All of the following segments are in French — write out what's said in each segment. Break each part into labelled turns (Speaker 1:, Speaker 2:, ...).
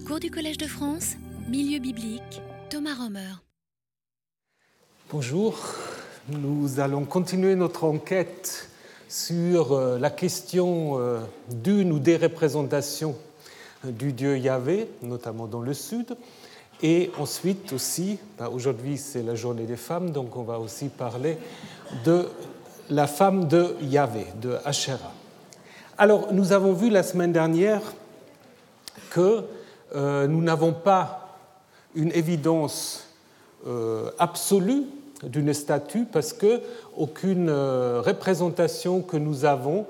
Speaker 1: Cours du Collège de France, Milieu biblique, Thomas Romer.
Speaker 2: Bonjour, nous allons continuer notre enquête sur euh, la question euh, d'une ou des représentations du dieu Yahvé, notamment dans le sud. Et ensuite aussi, bah, aujourd'hui c'est la journée des femmes, donc on va aussi parler de la femme de Yahvé, de Asherah. Alors, nous avons vu la semaine dernière que euh, nous n'avons pas une évidence euh, absolue d'une statue parce que aucune euh, représentation que nous avons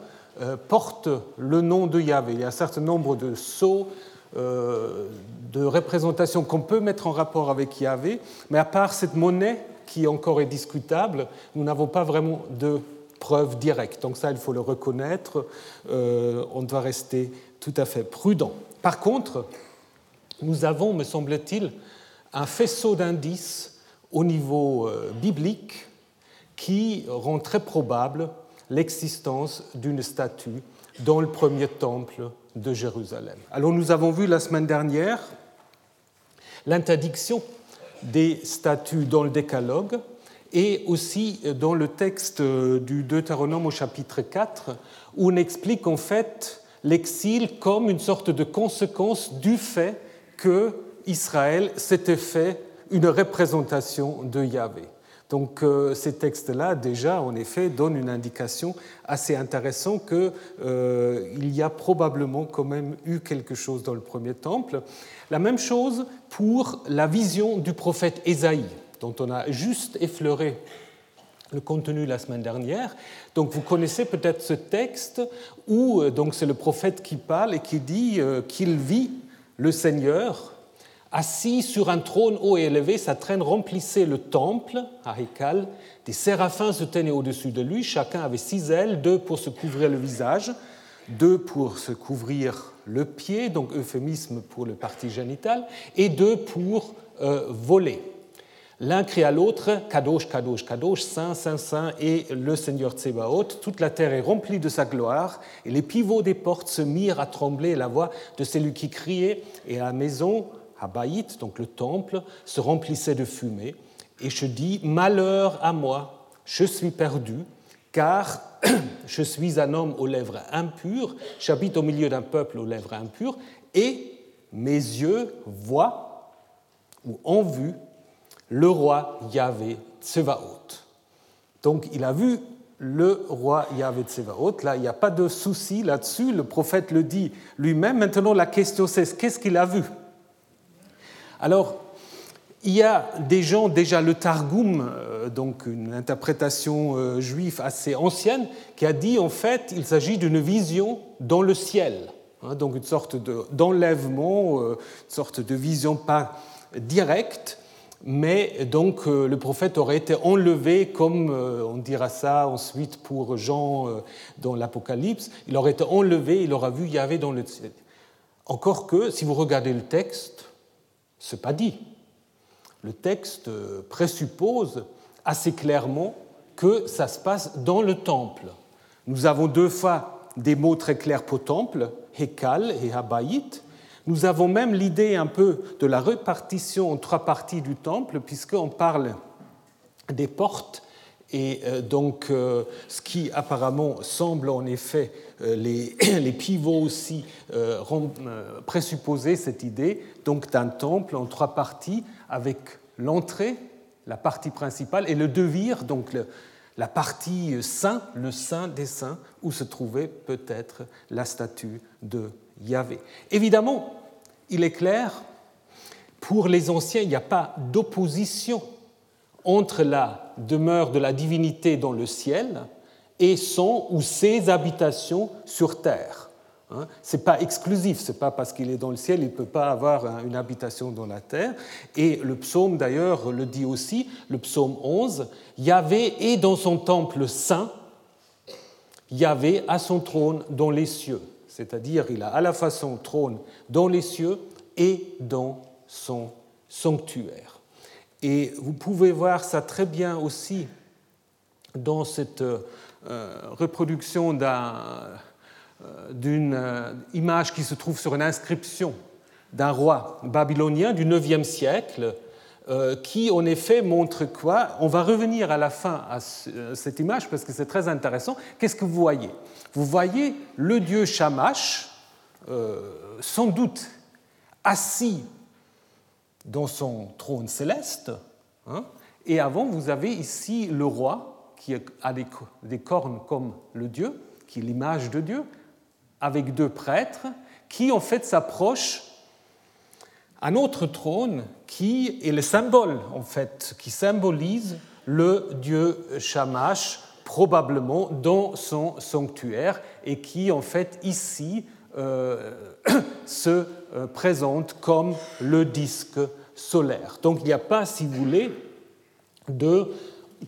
Speaker 2: porte le nom de Yahvé. Il y a un certain nombre de sceaux, de représentations qu'on peut mettre en rapport avec Yahvé, mais à part cette monnaie qui encore est discutable, nous n'avons pas vraiment de preuve directe. Donc ça, il faut le reconnaître, on doit rester tout à fait prudent. Par contre, nous avons, me semble-t-il, un faisceau d'indices au niveau euh, biblique qui rend très probable l'existence d'une statue dans le premier temple de Jérusalem. Alors nous avons vu la semaine dernière l'interdiction des statues dans le décalogue et aussi dans le texte du Deutéronome au chapitre 4 où on explique en fait l'exil comme une sorte de conséquence du fait que Israël s'était fait une représentation de Yahvé. Donc euh, ces textes-là, déjà, en effet, donnent une indication assez intéressante qu'il euh, y a probablement quand même eu quelque chose dans le premier temple. La même chose pour la vision du prophète Ésaïe, dont on a juste effleuré le contenu la semaine dernière. Donc vous connaissez peut-être ce texte où euh, donc c'est le prophète qui parle et qui dit qu'il vit le Seigneur, assis sur un trône haut et élevé, sa traîne remplissait le temple, à. Des séraphins se tenaient au-dessus de lui, chacun avait six ailes, deux pour se couvrir le visage, deux pour se couvrir le pied, donc euphémisme pour le parti génital, et deux pour euh, voler. L'un crie à l'autre, Kadosh, Kadosh, Kadosh, Saint, Saint, Saint, et le Seigneur Tsebaoth. Toute la terre est remplie de sa gloire, et les pivots des portes se mirent à trembler, la voix de celui qui criait, et la maison, Habaït, donc le temple, se remplissait de fumée. Et je dis, Malheur à moi, je suis perdu, car je suis un homme aux lèvres impures, j'habite au milieu d'un peuple aux lèvres impures, et mes yeux voient ou ont vu le roi Yahvé Tsevaot. Donc il a vu le roi Yahvé Tsevaot. Là, il n'y a pas de souci là-dessus. Le prophète le dit lui-même. Maintenant, la question c'est qu'est-ce qu'il a vu? Alors, il y a des gens, déjà le Targum, euh, donc une interprétation euh, juive assez ancienne, qui a dit en fait il s'agit d'une vision dans le ciel. Hein, donc une sorte d'enlèvement, euh, une sorte de vision pas directe, mais donc euh, le prophète aurait été enlevé, comme euh, on dira ça ensuite pour Jean euh, dans l'Apocalypse, il aurait été enlevé, il aura vu Yahvé dans le ciel. Encore que, si vous regardez le texte, ce n'est pas dit. Le texte présuppose assez clairement que ça se passe dans le temple. Nous avons deux fois des mots très clairs pour temple, Hekal et Habayit, nous avons même l'idée un peu de la répartition en trois parties du temple, puisqu'on parle des portes et euh, donc, euh, ce qui apparemment semble en effet, euh, les, les pivots aussi présupposer cette idée, donc d'un temple en trois parties, avec l'entrée, la partie principale, et le devir, donc la partie saint, le saint des saints, où se trouvait peut-être la statue de Yahvé. Évidemment, il est clair, pour les anciens, il n'y a pas d'opposition entre la demeure de la divinité dans le ciel et son ou ses habitations sur terre. Hein. Ce n'est pas exclusif, ce n'est pas parce qu'il est dans le ciel, il ne peut pas avoir une habitation dans la terre. Et le psaume d'ailleurs le dit aussi, le psaume 11, Yahvé est dans son temple saint, Yahvé a son trône dans les cieux c'est-à-dire il a à la fois son trône dans les cieux et dans son sanctuaire. Et vous pouvez voir ça très bien aussi dans cette euh, reproduction euh, d'une euh, image qui se trouve sur une inscription d'un roi babylonien du IXe siècle qui en effet montre quoi? On va revenir à la fin à cette image parce que c'est très intéressant. Qu'est-ce que vous voyez? Vous voyez le dieu Shamash, euh, sans doute assis dans son trône céleste, hein, et avant vous avez ici le roi qui a des cornes comme le dieu, qui est l'image de Dieu, avec deux prêtres qui en fait s'approchent un autre trône qui est le symbole, en fait, qui symbolise le dieu Shamash, probablement dans son sanctuaire, et qui, en fait, ici, euh, se euh, présente comme le disque solaire. Donc il n'y a pas, si vous voulez,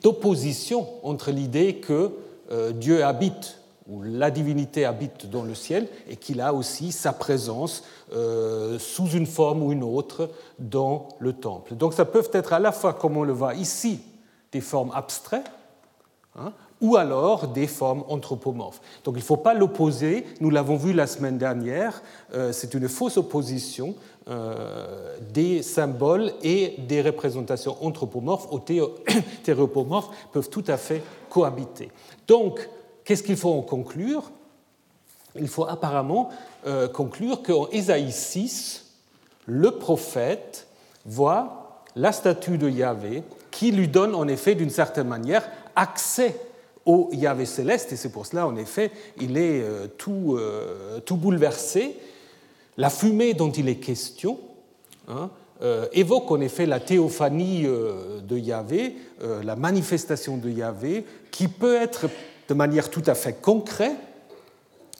Speaker 2: d'opposition entre l'idée que euh, Dieu habite où la divinité habite dans le ciel et qu'il a aussi sa présence euh, sous une forme ou une autre dans le temple. Donc ça peut être à la fois, comme on le voit ici, des formes abstraites, hein, ou alors des formes anthropomorphes. Donc il ne faut pas l'opposer, nous l'avons vu la semaine dernière, euh, c'est une fausse opposition euh, des symboles et des représentations anthropomorphes ou théropomorphes peuvent tout à fait cohabiter. Donc Qu'est-ce qu'il faut en conclure? Il faut apparemment euh, conclure qu'en Ésaïe 6, le prophète voit la statue de Yahvé qui lui donne en effet d'une certaine manière accès au Yahvé céleste, et c'est pour cela en effet il est euh, tout, euh, tout bouleversé. La fumée dont il est question hein, évoque en effet la théophanie de Yahvé, la manifestation de Yahvé, qui peut être de manière tout à fait concrète,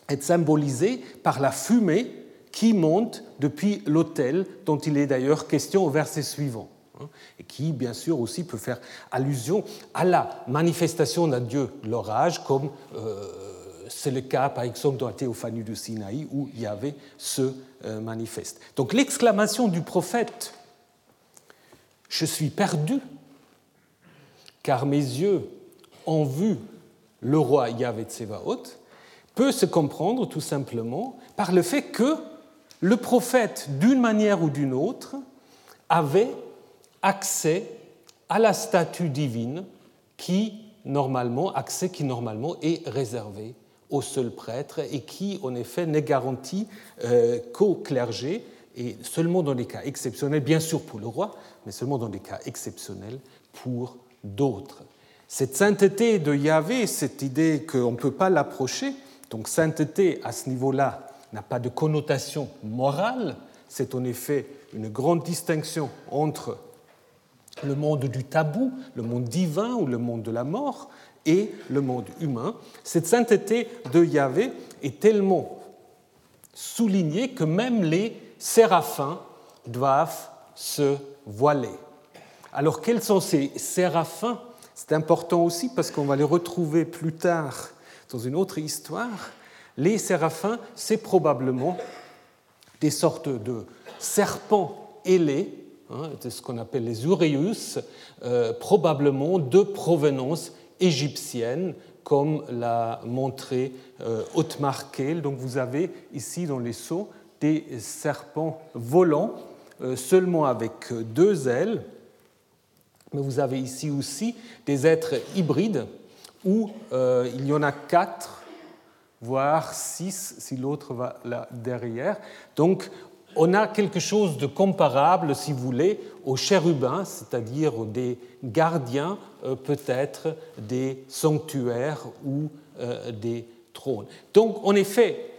Speaker 2: est symbolisée par la fumée qui monte depuis l'autel, dont il est d'ailleurs question au verset suivant, hein, et qui, bien sûr, aussi peut faire allusion à la manifestation d'un Dieu, l'orage, comme euh, c'est le cas, par exemple, dans la théophanie du Sinaï, où Yahvé se euh, manifeste. Donc l'exclamation du prophète Je suis perdu, car mes yeux ont vu le roi Yahvé Tsevaot, peut se comprendre tout simplement par le fait que le prophète, d'une manière ou d'une autre, avait accès à la statue divine qui normalement, accès qui normalement est réservé au seul prêtre et qui en effet n'est garanti euh, qu'au clergé et seulement dans des cas exceptionnels, bien sûr pour le roi, mais seulement dans des cas exceptionnels pour d'autres. Cette sainteté de Yahvé, cette idée qu'on ne peut pas l'approcher, donc sainteté à ce niveau-là n'a pas de connotation morale, c'est en effet une grande distinction entre le monde du tabou, le monde divin ou le monde de la mort, et le monde humain. Cette sainteté de Yahvé est tellement soulignée que même les séraphins doivent se voiler. Alors quels sont ces séraphins? C'est important aussi parce qu'on va les retrouver plus tard dans une autre histoire. Les séraphins, c'est probablement des sortes de serpents ailés, hein, ce qu'on appelle les ureus, euh, probablement de provenance égyptienne, comme l'a montré euh, Otmar Donc vous avez ici dans les seaux des serpents volants, euh, seulement avec deux ailes, mais vous avez ici aussi des êtres hybrides où euh, il y en a quatre, voire six si l'autre va là derrière. Donc on a quelque chose de comparable, si vous voulez, aux chérubins, c'est-à-dire des gardiens, euh, peut-être des sanctuaires ou euh, des trônes. Donc en effet,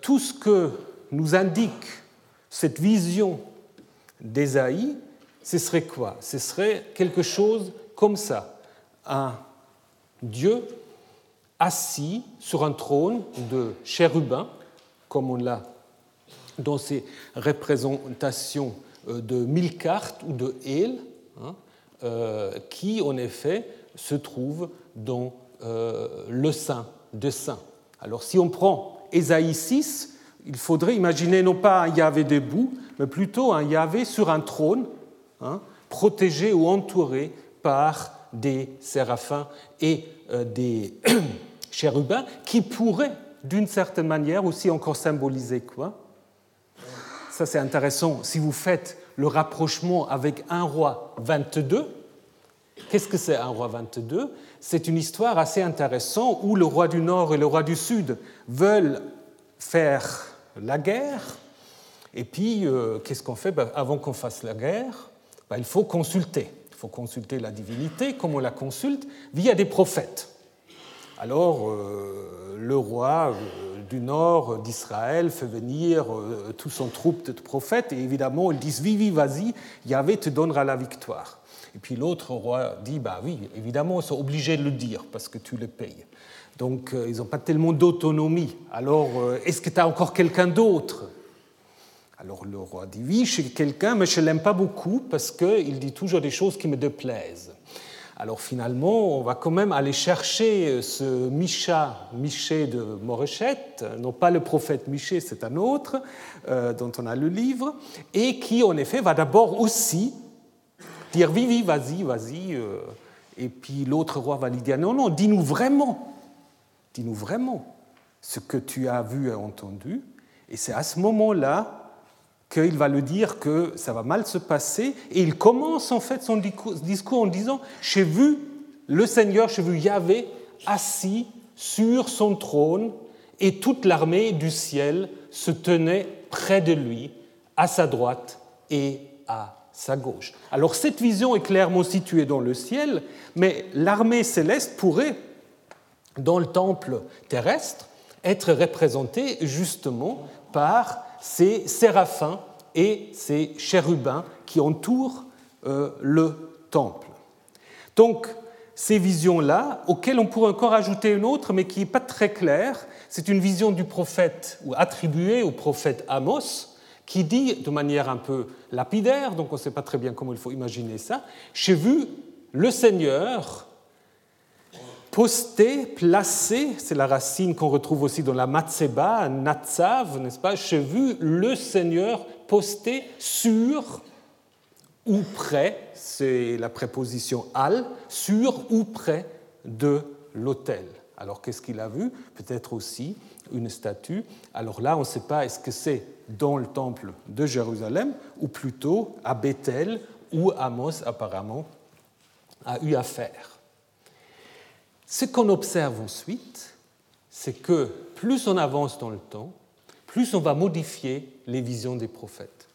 Speaker 2: tout ce que nous indique cette vision d'Ésaïe, ce serait quoi? Ce serait quelque chose comme ça. Un Dieu assis sur un trône de chérubin, comme on l'a dans ces représentations euh, de mille ou de Hél, hein, euh, qui en effet se trouve dans euh, le Saint de Saint. Alors si on prend Ésaïe 6, il faudrait imaginer non pas un Yahvé debout, mais plutôt un Yahvé sur un trône Hein, protégé ou entouré par des séraphins et euh, des chérubins qui pourraient, d'une certaine manière, aussi encore symboliser quoi. Ça c'est intéressant, si vous faites le rapprochement avec un roi 22, qu'est-ce que c'est un roi 22 C'est une histoire assez intéressante où le roi du Nord et le roi du Sud veulent faire la guerre. Et puis, euh, qu'est-ce qu'on fait? Ben, Avant qu'on fasse la guerre, ben, il faut consulter. Il faut consulter la divinité. Comment on la consulte Via des prophètes. Alors, euh, le roi euh, du nord d'Israël fait venir euh, tout son troupe de prophètes, et évidemment, ils disent Oui, vas-y, Yahvé te donnera la victoire. Et puis l'autre roi dit Bah oui, évidemment, ils sont obligés de le dire parce que tu le payes. Donc, ils n'ont pas tellement d'autonomie. Alors, est-ce que tu as encore quelqu'un d'autre? Alors le roi dit oui, j'ai quelqu'un, mais je ne l'aime pas beaucoup parce qu'il dit toujours des choses qui me déplaisent. Alors finalement, on va quand même aller chercher ce Micha, Miché de Morechette, non pas le prophète Miché, c'est un autre, euh, dont on a le livre, et qui en effet va d'abord aussi dire oui, oui, vas-y, vas-y. Euh, et puis l'autre roi va lui dire non, non, dis-nous vraiment, dis-nous vraiment ce que tu as vu et entendu. Et c'est à ce moment-là qu'il va le dire que ça va mal se passer. Et il commence en fait son discours en disant J'ai vu le Seigneur, j'ai vu Yahvé assis sur son trône, et toute l'armée du ciel se tenait près de lui, à sa droite et à sa gauche. Alors cette vision est clairement située dans le ciel, mais l'armée céleste pourrait, dans le temple terrestre, être représentée justement par ces séraphins et ces chérubins qui entourent euh, le temple. Donc, ces visions-là, auxquelles on pourrait encore ajouter une autre, mais qui n'est pas très claire, c'est une vision du prophète, ou attribuée au prophète Amos, qui dit de manière un peu lapidaire, donc on ne sait pas très bien comment il faut imaginer ça, j'ai vu le Seigneur posté, placé, c'est la racine qu'on retrouve aussi dans la Matseba, Natsav, n'est-ce pas J'ai vu le Seigneur posté sur ou près, c'est la préposition al, sur ou près de l'autel. Alors qu'est-ce qu'il a vu? Peut-être aussi une statue. Alors là, on ne sait pas est-ce que c'est dans le temple de Jérusalem ou plutôt à Bethel où Amos apparemment a eu affaire. Ce qu'on observe ensuite, c'est que plus on avance dans le temps, plus on va modifier les visions des prophètes.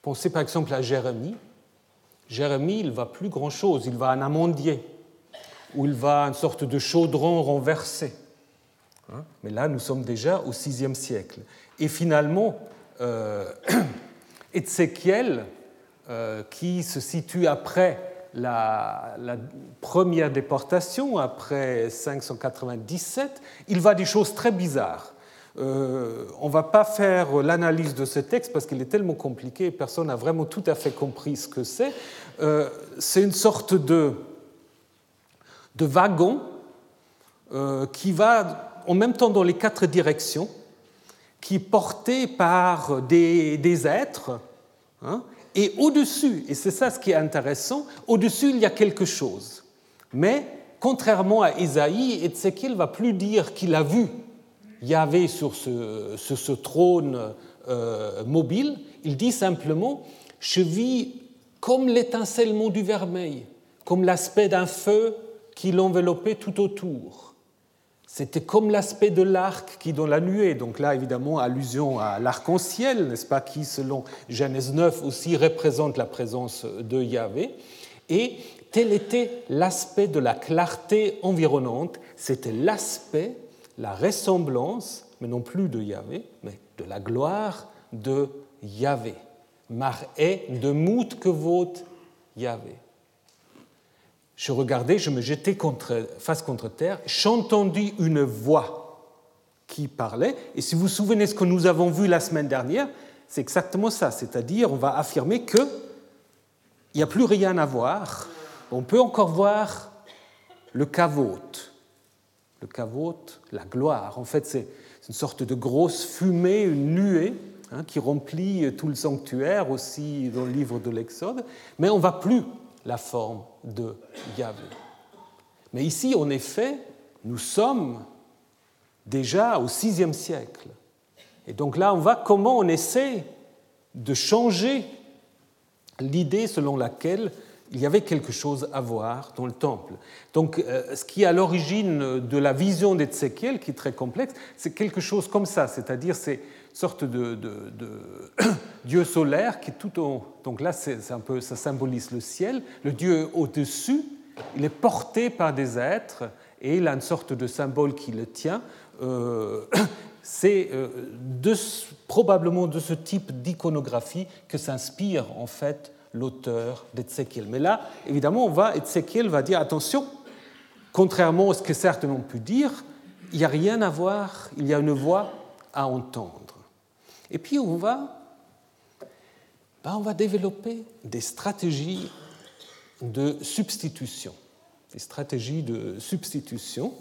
Speaker 2: Pensez par exemple à Jérémie. Jérémie, il va plus grand-chose, il va à un amandier, ou il va à une sorte de chaudron renversé. Hein? Mais là, nous sommes déjà au VIe siècle. Et finalement, euh, Ézéchiel, euh, qui se situe après la, première déportation, après 597, il va des choses très bizarres. Euh, on ne va pas faire l'analyse de ce texte parce qu'il est tellement compliqué, personne n'a vraiment tout à fait compris ce que c'est. Euh, c'est une sorte de, de wagon euh, qui va en même temps dans les quatre directions, qui est porté par des, des êtres, hein, et au-dessus, et c'est ça ce qui est intéressant, au-dessus il y a quelque chose. Mais contrairement à Isaïe, Ézéchiel ne va plus dire qu'il a vu Yahvé sur ce, ce trône euh, mobile, il dit simplement, je vis comme l'étincellement du vermeil, comme l'aspect d'un feu qui l'enveloppait tout autour. C'était comme l'aspect de l'arc qui dans la nuée, donc là évidemment allusion à l'arc-en-ciel, n'est-ce pas, qui selon Genèse 9 aussi représente la présence de Yahvé. Et tel était l'aspect de la clarté environnante, c'était l'aspect, la ressemblance, mais non plus de Yahvé, mais de la gloire de Yahvé. Mar est de mout que vote Yahvé. Je regardais, je me jetais face contre terre, j'entendis une voix qui parlait. Et si vous vous souvenez ce que nous avons vu la semaine dernière, c'est exactement ça. C'est-à-dire, on va affirmer qu'il n'y a plus rien à voir. On peut encore voir le cavote. Le cavote, la gloire. En fait, c'est une sorte de grosse fumée, une nuée hein, qui remplit tout le sanctuaire, aussi dans le livre de l'Exode. Mais on ne va plus la forme de Yahvé. Mais ici, en effet, nous sommes déjà au VIe siècle. Et donc là, on voit comment on essaie de changer l'idée selon laquelle il y avait quelque chose à voir dans le temple. Donc, euh, ce qui est à l'origine de la vision d'Ézéchiel, qui est très complexe, c'est quelque chose comme ça, c'est-à-dire c'est sorte de, dieu solaire qui est tout au. Donc là, c'est un peu, ça symbolise le ciel. Le dieu au-dessus, il est porté par des êtres et il a une sorte de symbole qui le tient. Euh, c'est euh, probablement de ce type d'iconographie que s'inspire en fait l'auteur d'Ézéchiel. Mais là, évidemment, on va, Ézéchiel va dire attention, contrairement à ce que certains ont pu dire, il n'y a rien à voir, il y a une voix à entendre. Et puis on va, ben, on va développer des stratégies de substitution. Des stratégies de substitution.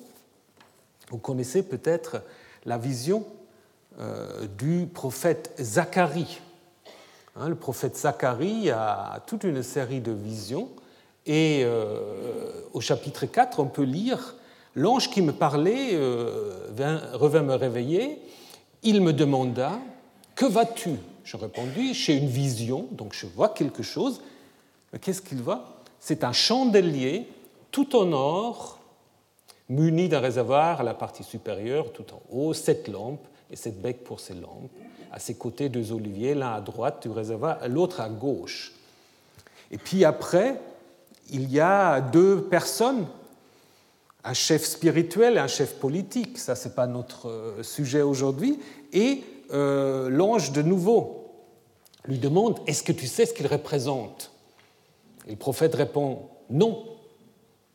Speaker 2: Vous connaissez peut-être la vision euh, du prophète Zacharie Hein, le prophète Zacharie a toute une série de visions et euh, au chapitre 4, on peut lire L'ange qui me parlait euh, revint me réveiller. Il me demanda Que vas-tu? Je répondis Chez une vision, donc je vois quelque chose. Mais qu'est-ce qu'il voit? C'est un chandelier tout en or, muni d'un réservoir à la partie supérieure, tout en haut, sept lampes et sept becs pour ces lampes. À ses côtés deux oliviers, l'un à droite du réservoir, l'autre à gauche. Et puis après, il y a deux personnes, un chef spirituel et un chef politique, ça c'est pas notre euh, sujet aujourd'hui, et euh, l'ange de nouveau lui demande, est-ce que tu sais ce qu'il représente? Et le prophète répond, non.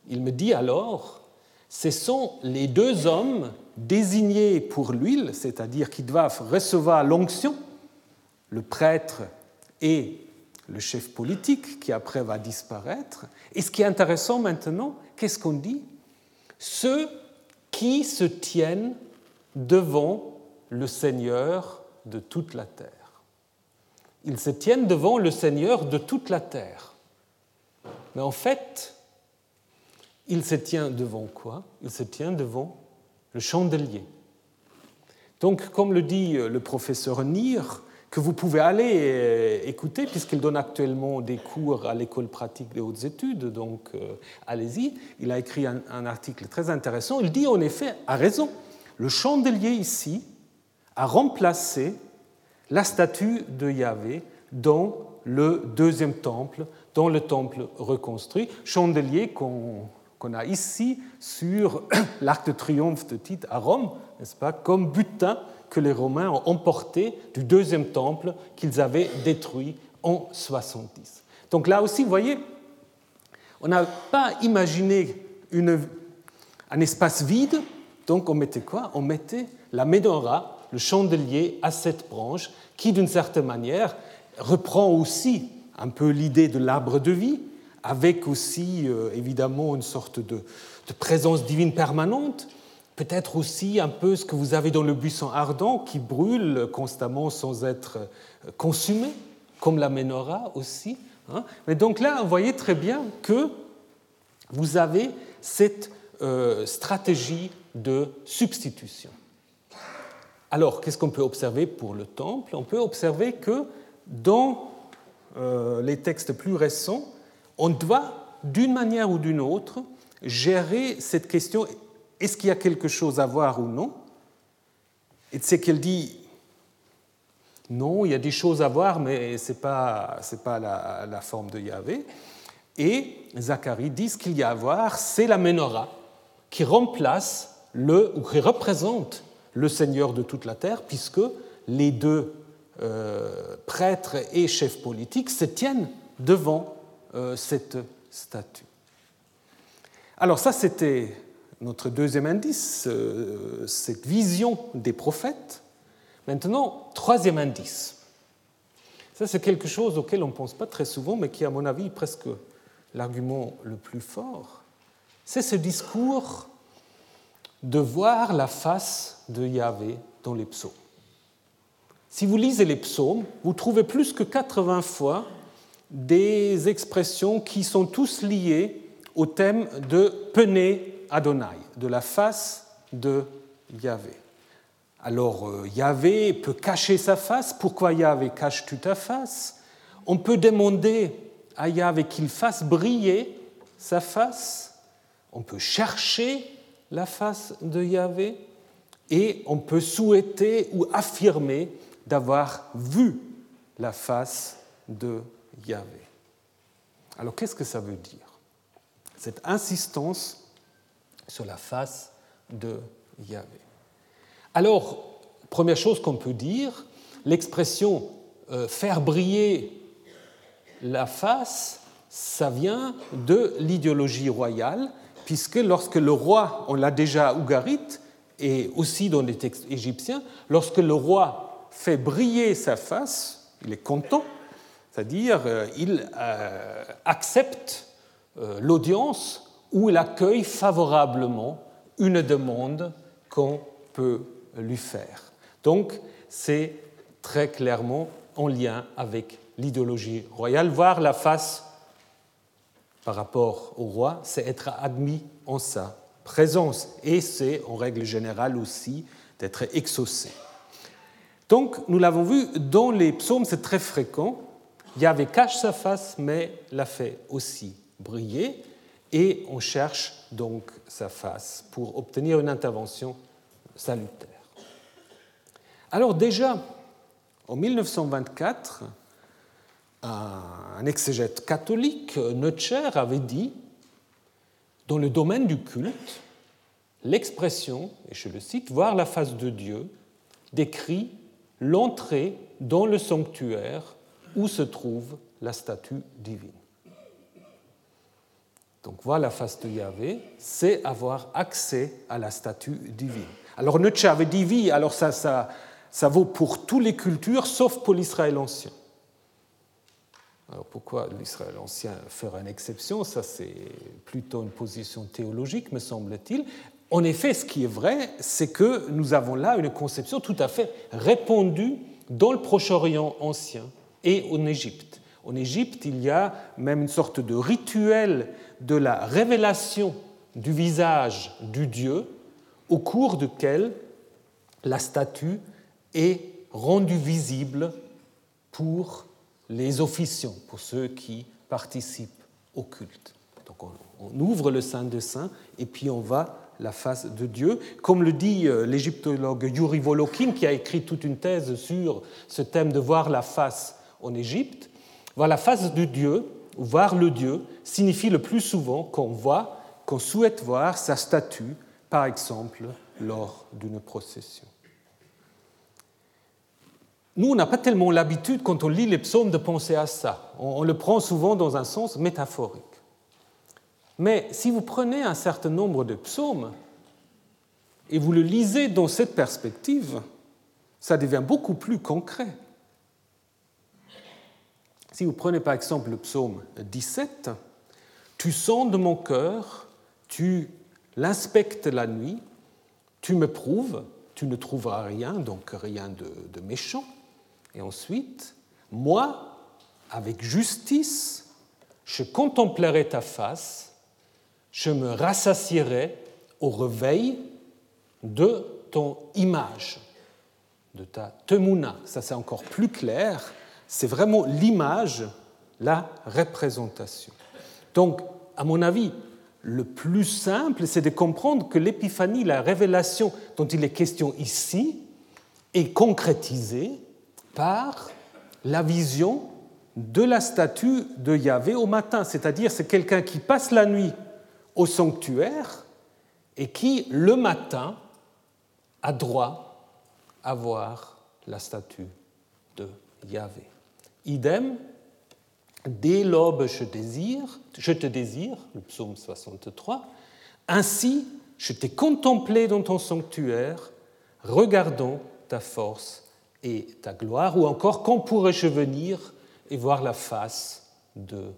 Speaker 2: Il me dit alors, ce sont les deux hommes désignés pour l'huile, c'est-à-dire qui doivent recevoir l'onction, le prêtre et le chef politique, qui après va disparaître. Et ce qui est intéressant maintenant, qu'est-ce qu'on dit? Ceux qui se tiennent devant le Seigneur de toute la terre. Ils se tiennent devant le Seigneur de toute la terre. Mais en fait, il se tient devant quoi? Il se tient devant le chandelier. Donc, comme le dit euh, le professeur Nir, que vous pouvez aller euh, écouter, puisqu'il donne actuellement des cours à l'école pratique des hautes études, donc euh, allez-y. Il a écrit un, un, article très intéressant. Il dit en effet, à raison, le chandelier ici a remplacé la statue de Yahvé dans le deuxième temple, dans le temple reconstruit, chandelier qu'on a ici sur l'arc de triomphe de Tite à Rome, n'est-ce pas, comme butin que les Romains ont emporté du deuxième temple qu'ils avaient détruit en 70. Donc là aussi, vous voyez, on n'a pas imaginé une, un espace vide, donc on mettait quoi? On mettait la menorah, le chandelier à sept branches, qui d'une certaine manière reprend aussi un peu l'idée de l'arbre de vie, avec aussi euh, évidemment une sorte de, présence divine permanente, peut-être aussi un peu ce que vous avez dans le buisson ardent qui brûle constamment sans être euh, consumé, comme la menorah aussi. Hein. Mais donc là, vous voyez très bien que vous avez cette euh, stratégie de substitution. Alors, qu'est-ce qu'on peut observer pour le temple? On peut observer que dans les textes plus récents, on doit, d'une manière ou d'une autre, gérer cette question est-ce qu'il y a quelque chose à voir ou non? Et c'est qu'elle dit non, il y a des choses à voir, mais ce n'est pas, pas la, la, forme de Yahvé. Et Zacharie dit ce qu'il y a à voir, c'est la menorah qui remplace le, ou qui représente le Seigneur de toute la terre, puisque les deux euh, prêtres et chefs politiques se tiennent devant euh, cette statue. Alors ça, c'était notre deuxième indice, euh, cette vision des prophètes. Maintenant, troisième indice. Ça, c'est quelque chose auquel on ne pense pas très souvent, mais qui, à mon avis, est presque l'argument le plus fort. C'est ce discours de voir la face de Yahvé dans les psaumes. Si vous lisez les psaumes, vous trouvez plus que 80 fois des expressions qui sont tous liées au thème de Pené Adonai, de la face de Yahvé. Alors euh, Yahvé peut cacher sa face. Pourquoi Yahvé cache-tu ta face? On peut demander à Yahvé qu'il fasse briller sa face. On peut chercher la face de Yahvé et on peut souhaiter ou affirmer d'avoir vu la face de Yahvé. Alors qu'est-ce que ça veut dire? Cette insistance sur la face de Yahvé. Alors, première chose qu'on peut dire, l'expression euh, faire briller la face, ça vient de l'idéologie royale, puisque lorsque le roi, on l'a déjà à Ougarit, et aussi dans les textes égyptiens, lorsque le roi fait briller sa face, il est content, c'est-à-dire euh, il euh, accepte l'audience ou il accueille favorablement une demande qu'on peut lui faire. Donc c'est très clairement en lien avec l'idéologie royale. Voir la face par rapport au roi, c'est être admis en sa présence et c'est en règle générale aussi d'être exaucé. Donc nous l'avons vu, dans les psaumes c'est très fréquent. Yahvé cache sa face mais la fait aussi briller et on cherche donc sa face pour obtenir une intervention salutaire. Alors déjà, en 1924, un exégète catholique, Neutscher, avait dit, dans le domaine du culte, l'expression, et je le cite, voir la face de Dieu, décrit l'entrée dans le sanctuaire où se trouve la statue divine. Donc voir la face de Yahvé, c'est avoir accès à la statue divine. Alors Nietzsche avait dit oui, alors ça, ça, ça vaut pour toutes les cultures sauf pour l'Israël ancien. Alors pourquoi l'Israël ancien ferait une exception? Ça c'est plutôt une position théologique, me semble-t-il. En effet, ce qui est vrai, c'est que nous avons là une conception tout à fait répandue dans le Proche-Orient ancien et en Égypte. En Égypte, il y a même une sorte de rituel de la révélation du visage du Dieu au cours duquel la statue est rendue visible pour les officiants, pour ceux qui participent au culte. Donc on, ouvre le Saint de Saints et puis on va la face de Dieu. Comme le dit euh, l'égyptologue Yuri Volokin, qui a écrit toute une thèse sur ce thème de voir la face en Égypte, voir la face de Dieu, ou voir le Dieu, signifie le plus souvent qu'on voit, qu'on souhaite voir sa statue, par exemple lors d'une procession. Nous, on n'a pas tellement l'habitude, quand on lit les psaumes, de penser à ça. On, le prend souvent dans un sens métaphorique. Mais si vous prenez un certain nombre de psaumes et vous le lisez dans cette perspective, ça devient beaucoup plus concret. Si vous prenez par exemple le psaume 17, Tu sens de mon cœur, tu l'inspectes la nuit, tu me prouves, tu ne trouveras rien, donc rien de, de méchant. Et ensuite, moi, avec justice, je contemplerai ta face, je me rassasierai au réveil de ton image, de ta temuna. Ça, c'est encore plus clair. C'est vraiment l'image, la représentation. Donc, à mon avis, le plus simple, c'est de comprendre que l'épiphanie, la révélation dont il est question ici, est concrétisée par la vision de la statue de Yahvé au matin, c'est-à-dire c'est quelqu'un qui passe la nuit au sanctuaire et qui, le matin, a droit à voir la statue de Yahvé. Idem, dès l'aube je, je te désire, le psaume 63, ainsi je t'ai contemplé dans ton sanctuaire, regardons ta force et ta gloire, ou encore quand pourrais-je venir et voir la face de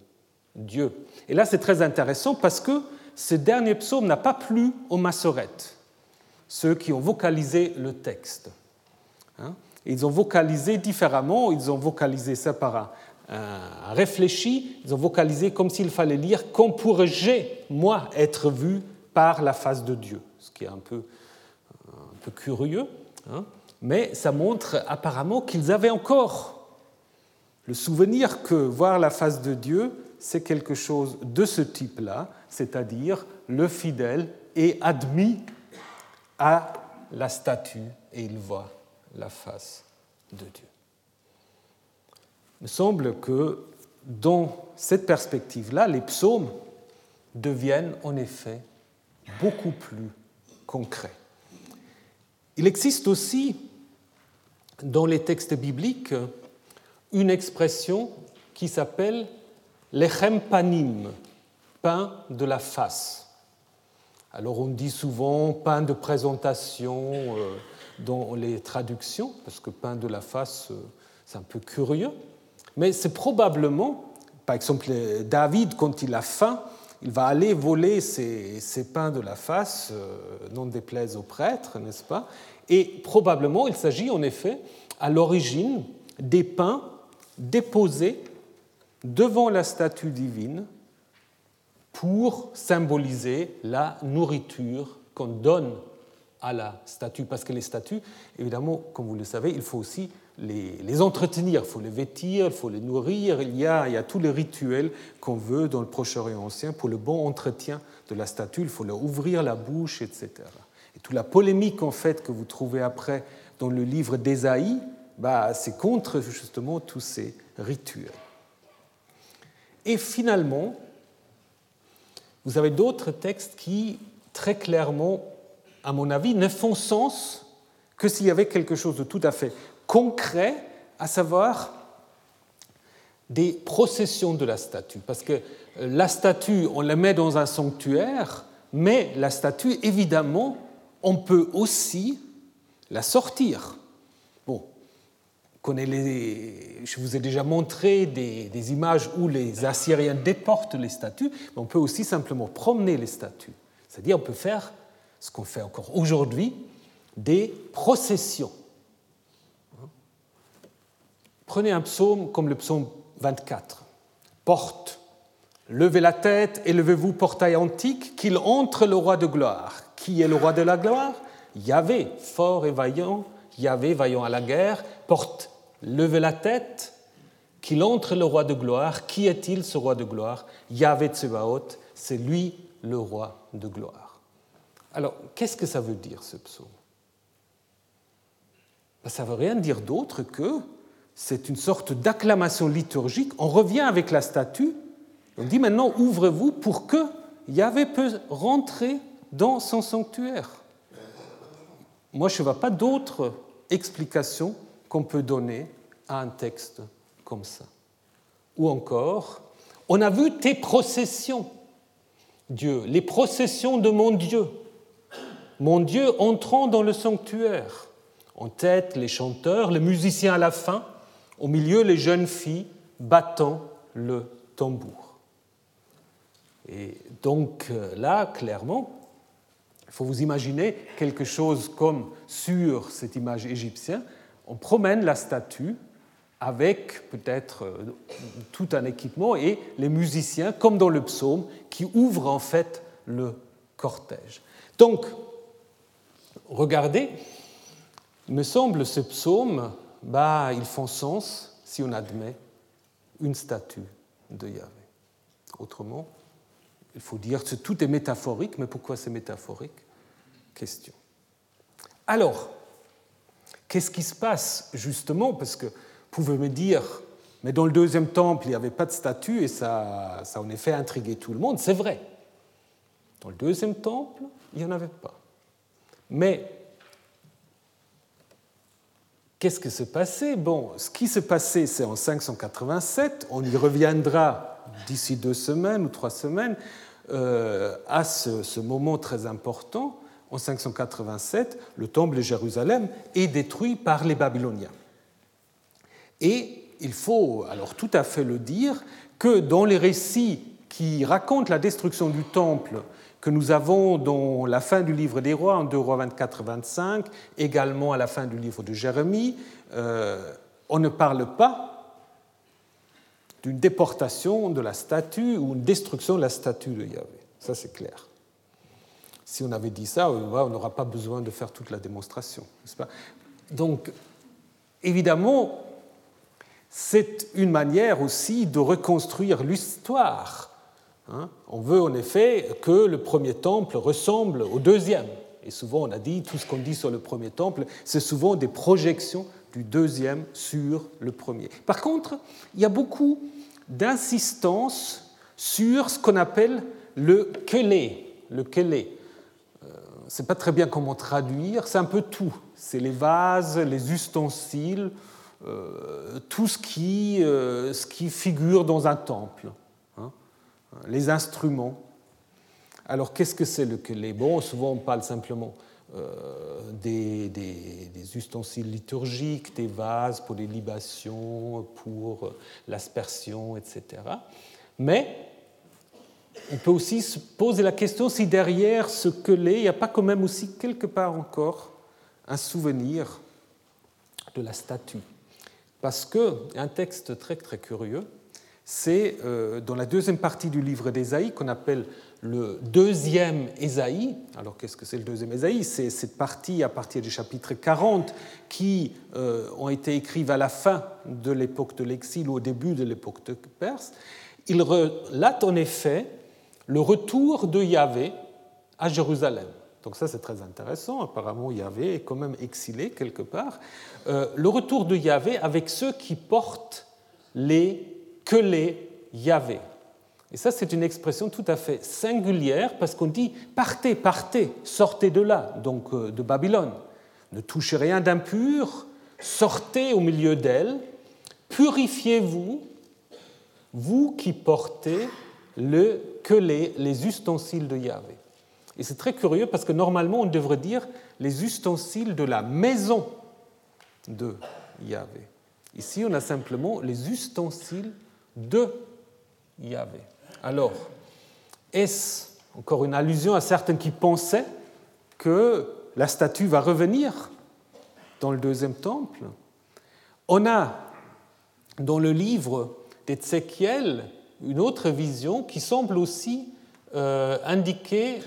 Speaker 2: Dieu Et là, c'est très intéressant parce que ce dernier psaume n'a pas plu aux massorettes, ceux qui ont vocalisé le texte. Hein. ils ont vocalisé différemment, ils ont vocalisé ça par un, réfléchi, ils ont vocalisé comme s'il fallait lire Quand pourrais-je, moi, être vu par la face de Dieu Ce qui est un peu, un peu curieux. Hein. Mais ça montre apparemment qu'ils avaient encore le souvenir que voir la face de Dieu, c'est quelque chose de ce type-là, c'est-à-dire le fidèle est admis à la statue et il voit la face de Dieu. Il me semble que dans cette perspective-là, les psaumes deviennent en effet beaucoup plus concrets. Il existe aussi dans les textes bibliques une expression qui s'appelle lechem panim, pain de la face. Alors on dit souvent pain de présentation euh, dans les traductions, parce que pain de la face, euh, c'est un peu curieux, mais c'est probablement, par exemple, David, quand il a faim, il va aller voler ses, pains de la face, euh, non déplaise aux prêtres, n'est-ce pas? Et probablement, il s'agit en effet, à l'origine, des pains déposés devant la statue divine pour symboliser la nourriture qu'on donne à la statue. Parce que les statues, évidemment, comme vous le savez, il faut aussi les, entretenir, il faut les vêtir, il faut les nourrir. Il y a, tous les rituels qu'on veut dans le Proche-Orient ancien pour le bon entretien de la statue. Il faut leur ouvrir la bouche, etc. Et toute la polémique en fait que vous trouvez après dans le livre d'Ésaïe, bah, c'est contre justement tous ces rituels. Et finalement, vous avez d'autres textes qui, très clairement, à mon avis, ne font sens que s'il y avait quelque chose de tout à fait concret, à savoir des processions de la statue. Parce que la statue, on la met dans un sanctuaire, mais la statue, évidemment, on peut aussi la sortir. Bon, je vous ai déjà montré des, des, images où les Assyriens déportent les statues, mais on peut aussi simplement promener les statues. C'est-à-dire on peut faire ce qu'on fait encore aujourd'hui, des processions. Prenez un psaume comme le psaume 24. Porte, levez la tête, élevez-vous, portail antique, qu'il entre le roi de gloire. Qui est le roi de la gloire? Yahvé, fort et vaillant, Yahvé, vaillant à la guerre, porte, levez la tête, qu'il entre le roi de gloire. Qui est-il ce roi de gloire? Yahvé Tsebaot, c'est lui le roi de gloire. Alors, qu'est-ce que ça veut dire ce psaume? Ben, Ça ne veut rien dire d'autre que c'est une sorte d'acclamation liturgique. On revient avec la statue. On dit maintenant, ouvrez-vous pour que Yahvé peut rentrer dans son sanctuaire. Moi, je ne vois pas d'autre explication qu'on peut donner à un texte comme ça. Ou encore, on a vu tes processions, Dieu, les processions de mon Dieu. Mon Dieu entrant dans le sanctuaire. En tête, les chanteurs, les musiciens à la fin, au milieu, les jeunes filles battant le tambour. Et donc euh, là, clairement, il faut vous imaginer quelque chose comme sur cette image égyptienne, on promène la statue avec peut-être euh, tout un équipement et les musiciens, comme dans le psaume, qui ouvrent en fait le cortège. Donc, regardez, il me semble ce psaume bah, ils font sens si on admet une statue de Yahvé. Autrement, il faut dire que tout est métaphorique, mais pourquoi c'est métaphorique? Question. Alors, qu'est-ce qui se passe justement? Parce que vous pouvez me dire, mais dans le deuxième temple, il n'y avait pas de statue et ça, ça a en effet intrigué tout le monde. C'est vrai. Dans le deuxième temple, il n'y en avait pas. Mais Qu'est-ce qui s'est passé Bon, ce qui s'est passé, c'est en 587, on y reviendra d'ici deux semaines ou trois semaines, euh, à ce, moment très important. En 587, le temple de Jérusalem est détruit par les Babyloniens. Et il faut alors tout à fait le dire que dans les récits qui racontent la destruction du temple que nous avons dans la fin du livre des rois, en 2 rois 24-25, également à la fin du livre de Jérémie, euh, on ne parle pas d'une déportation de la statue ou une destruction de la statue de Yahvé. Ça, c'est clair. Si on avait dit ça, on n'aura pas besoin de faire toute la démonstration. Pas? Donc, évidemment, c'est une manière aussi de reconstruire l'histoire. Hein. on veut en effet que le premier temple ressemble au deuxième. Et souvent, on a dit, tout ce qu'on dit sur le premier temple, c'est souvent des projections du deuxième sur le premier. Par contre, il y a beaucoup d'insistance sur ce qu'on appelle le kelé. Le kelé. Euh, c'est pas très bien comment traduire, c'est un peu tout. C'est les vases, les ustensiles, euh, tout ce qui, euh, ce qui, figure dans un temple. Les instruments. Alors qu'est-ce que c'est le kelé Bon, souvent on parle simplement euh, des, ustensiles liturgiques, des vases pour les libations, pour l'aspersion, etc. Mais on peut aussi se poser la question si derrière ce kelé, il n'y a pas quand même aussi quelque part encore un souvenir de la statue. Parce qu'un texte très très curieux, c'est euh, dans la deuxième partie du livre d'Ésaïe qu'on appelle le deuxième Ésaïe. Alors qu'est-ce que c'est le deuxième Ésaïe? C'est cette partie à partir du chapitre 40 qui euh, ont été écrites à la fin de l'époque de l'exil ou au début de l'époque de Perse. Il relate en effet le retour de Yahvé à Jérusalem. Donc ça c'est très intéressant. Apparemment Yahvé est quand même exilé quelque part. Euh, le retour de Yahvé avec ceux qui portent les que les Yahvé. Et ça, c'est une expression tout à fait singulière parce qu'on dit partez, partez, sortez de là, donc euh, de Babylone. Ne touchez rien d'impur, sortez au milieu d'elle, purifiez-vous, vous qui portez le que les, les ustensiles de Yahvé. Et c'est très curieux parce que normalement on devrait dire les ustensiles de la maison de Yahvé. Ici on a simplement les ustensiles de Yahvé. Alors, est-ce encore une allusion à certains qui pensaient que la statue va revenir dans le deuxième temple? On a dans le livre d'Ézéchiel une autre vision qui semble aussi euh, indiquer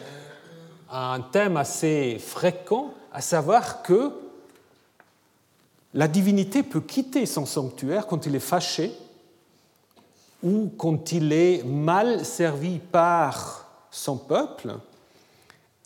Speaker 2: un thème assez fréquent, à savoir que la divinité peut quitter son sanctuaire quand il est fâché ou quand il est mal servi par son peuple.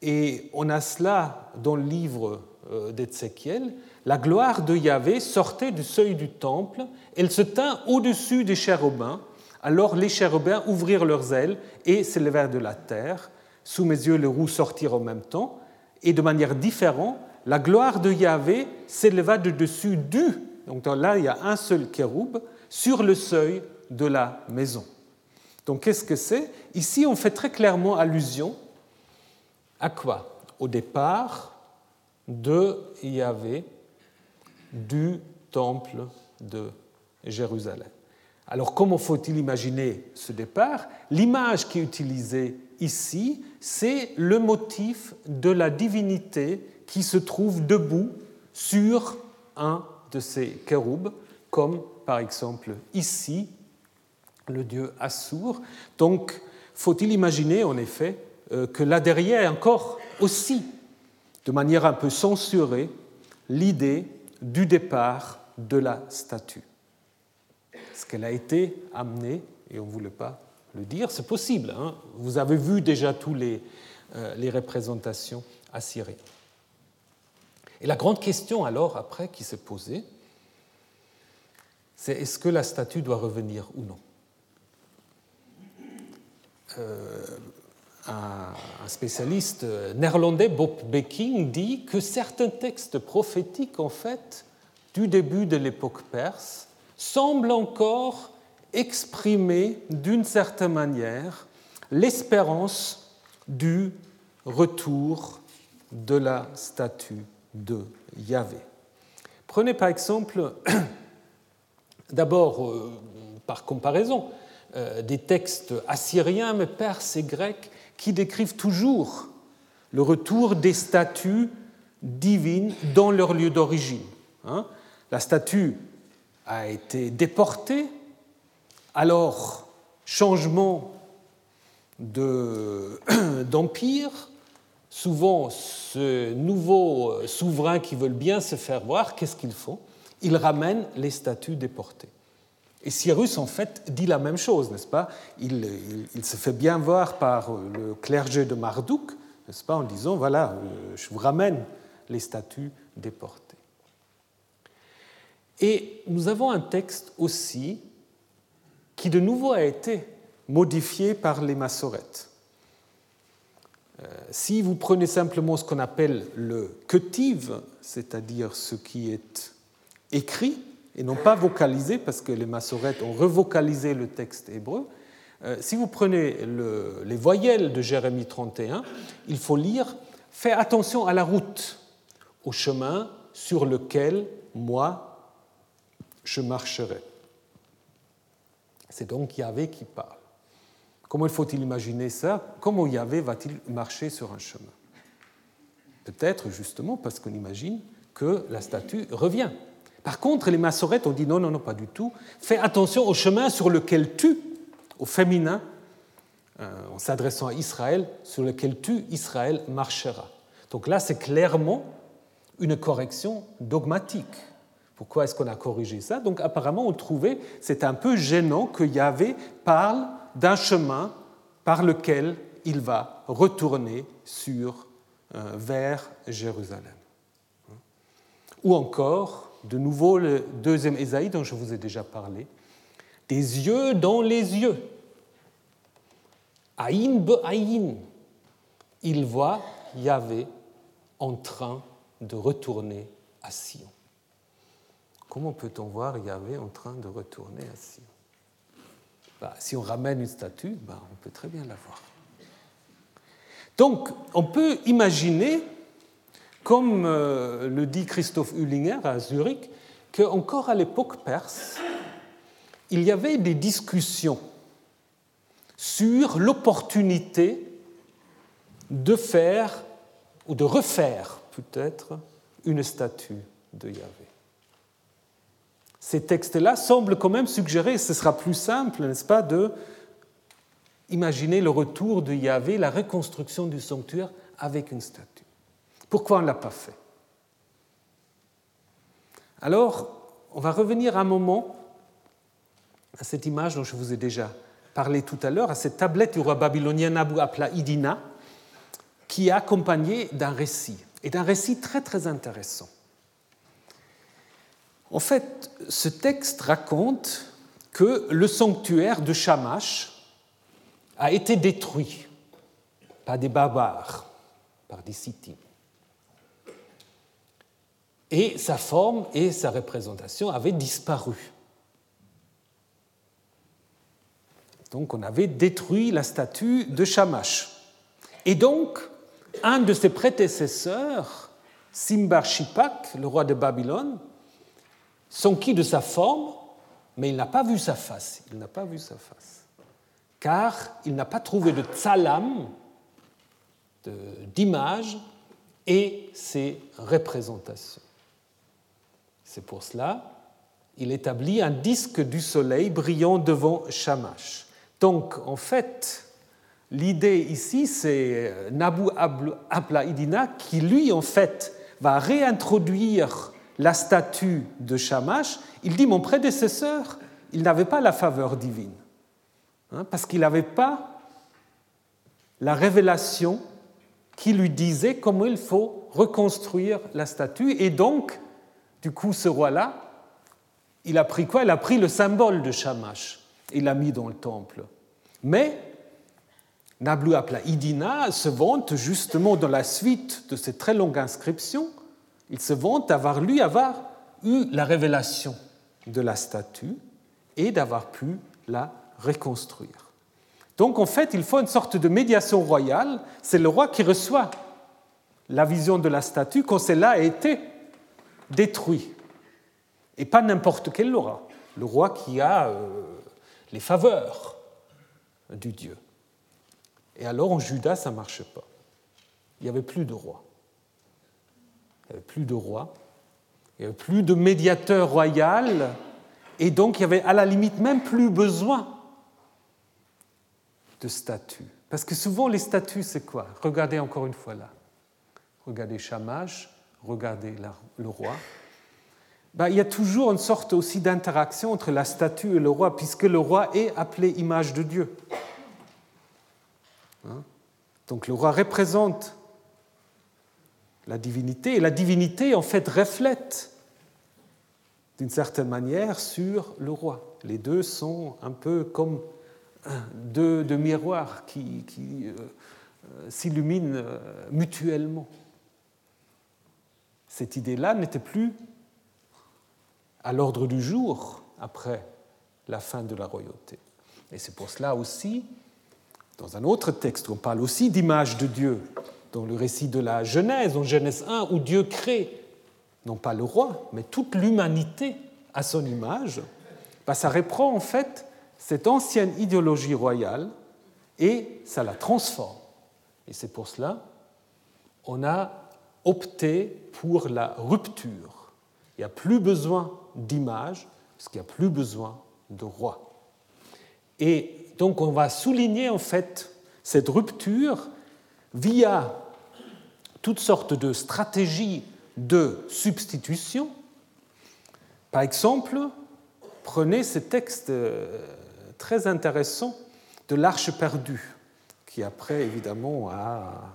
Speaker 2: Et on a cela dans le livre euh, d'Ézéchiel. La gloire de Yahvé sortait du seuil du temple, elle se tint au-dessus des chérubins. Alors les chérubins ouvrirent leurs ailes et s'élevèrent de la terre. Sous mes yeux, les roues sortirent en même temps. Et de manière différente, la gloire de Yahvé s'éleva de dessus du, donc là il y a un seul kéroub, sur le seuil de la maison. Donc qu'est-ce que c'est? Ici, on fait très clairement allusion à quoi? Au départ de Yahvé du temple de Jérusalem. Alors comment faut-il imaginer ce départ? L'image qui est utilisée ici, c'est le motif de la divinité qui se trouve debout sur un de ces kéroubes, comme par exemple ici le dieu Assur. Donc, faut-il imaginer en effet euh, que là derrière encore aussi, de manière un peu censurée, l'idée du départ de la statue? Est-ce qu'elle a été amenée, et on ne voulait pas le dire, c'est possible. Hein. Vous avez vu déjà toutes les, euh, les représentations assyriennes. Et la grande question alors, après, qui s'est posée, c'est est-ce que la statue doit revenir ou non? Un spécialiste néerlandais, Bob Becking, dit que certains textes prophétiques, en fait, du début de l'époque perse, semblent encore exprimer d'une certaine manière l'espérance du retour de la statue de Yahvé. Prenez par exemple, d'abord euh, par comparaison, euh, des textes assyriens, mais perses et grecs, qui décrivent toujours le retour des statues divines dans leur lieu d'origine. Hein. La statue a été déportée, alors changement d'empire, souvent ce nouveau souverain qui veut bien se faire voir, qu'est-ce qu'il faut Il ramène les statues déportées. Et Cyrus, en fait, dit la même chose, n'est-ce pas? Il, se fait bien voir par le clergé de Marduk, n'est-ce pas, en disant, voilà, euh, je vous ramène les statues déportées. Et nous avons un texte aussi qui de nouveau a été modifié par les massorettes. Euh, si vous prenez simplement ce qu'on appelle le ketiv, c'est-à-dire ce qui est écrit et non pas vocalisé, parce que les massorettes ont revocalisé le texte hébreu, euh, si vous prenez les voyelles de Jérémie 31, il faut lire Fais attention à la route, au chemin sur lequel moi je marcherai. C'est donc Yahvé qui parle. Comment faut-il imaginer ça? Comment Yahvé va-t-il marcher sur un chemin? Peut-être justement parce qu'on imagine que la statue revient. Par contre, les massorettes ont dit non, non, non, pas du tout. Fais attention au chemin sur lequel tu, au féminin, euh, en s'adressant à Israël, sur lequel tu, Israël, marcheras. Donc là, c'est clairement une correction dogmatique. Pourquoi est-ce qu'on a corrigé ça? Donc apparemment, on trouvait, c'est un peu gênant que Yahvé parle d'un chemin par lequel il va retourner euh, vers Jérusalem. Ou encore, de nouveau, le deuxième Ésaïe dont je vous ai déjà parlé, des yeux dans les yeux. Aïn be. Il voit Yahvé en train de retourner à Sion. Comment peut-on voir Yahvé en train de retourner à Sion? Bah, Si on ramène une statue, bah, on peut très bien la voir. Donc, on peut imaginer, comme euh, le dit Christophe Hüllinger à Zurich, qu'encore à l'époque perse, il y avait des discussions sur l'opportunité de faire ou de refaire peut-être une statue de Yahvé. Ces textes-là semblent quand même suggérer, ce sera plus simple, n'est-ce pas, de imaginer le retour de Yahvé, la reconstruction du sanctuaire avec une statue. Pourquoi on ne l'a pas fait? Alors, on va revenir un moment à cette image dont je vous ai déjà parlé tout à l'heure, à cette tablette du roi babylonien Nabu Apla Idina, qui est accompagnée d'un récit, et d'un récit très très intéressant. En fait, ce texte raconte que le sanctuaire de Shamash a été détruit par des barbares, par des Scythiens. Et sa forme et sa représentation avaient disparu. Donc on avait détruit la statue de Shamash. Et donc, un de ses prédécesseurs, Simbar Shipak, le roi de Babylone, s'enquit de sa forme, mais il n'a pas vu sa face. Il n'a pas vu sa face. Car il n'a pas trouvé de tsalam, d'image, et ses représentations. C'est pour cela il établit un disque du soleil brillant devant Shamash. Donc, en fait, l'idée ici, c'est euh, Nabu Idina qui, lui, en fait, va réintroduire la statue de Shamash. Il dit Mon prédécesseur, il n'avait pas la faveur divine, hein, parce qu'il n'avait pas la révélation qui lui disait comment il faut reconstruire la statue. Et donc, du coup, ce roi-là, il a pris quoi? Il a pris le symbole de Shamash et l'a mis dans le temple. Mais Nablu Apla Idina se vante justement dans la suite de cette très longue inscription, il se vante d'avoir lui avoir eu la révélation de la statue et d'avoir pu la reconstruire. Donc en fait, il faut une sorte de médiation royale. C'est le roi qui reçoit la vision de la statue quand celle-là a été détruite. Et pas n'importe quel roi. Le roi qui a euh, les faveurs du Dieu. Et alors en Juda, ça ne marche pas. Il n'y avait plus de roi. Il n'y avait plus de roi. Il n'y avait plus de médiateur royal. Et donc il n'y avait à la limite même plus besoin de statues. Parce que souvent les statues, c'est quoi? Regardez encore une fois là. regardez Shamash, regardez le roi, ben, il y a toujours une sorte aussi d'interaction entre la statue et le roi, puisque le roi est appelé image de Dieu. Hein? Donc le roi représente la divinité, et la divinité en fait reflète d'une certaine manière sur le roi. Les deux sont un peu comme deux, miroirs qui, euh, euh, s'illuminent euh, mutuellement. Cette idée-là n'était plus à l'ordre du jour après la fin de la royauté. Et c'est pour cela aussi, dans un autre texte, on parle aussi d'image de Dieu, dans le récit de la Genèse, en Genèse 1, où Dieu crée, non pas le roi, mais toute l'humanité à son image, bah, ça reprend en fait cette ancienne idéologie royale et ça la transforme. Et c'est pour cela on a opté pour la rupture. Il n'y a plus besoin d'image, parce qu'il n'y a plus besoin de roi. Et donc on va souligner en fait cette rupture via toutes sortes de stratégies de substitution. Par exemple, prenez ce texte euh, très intéressant de l'Arche perdue, qui après, évidemment, a,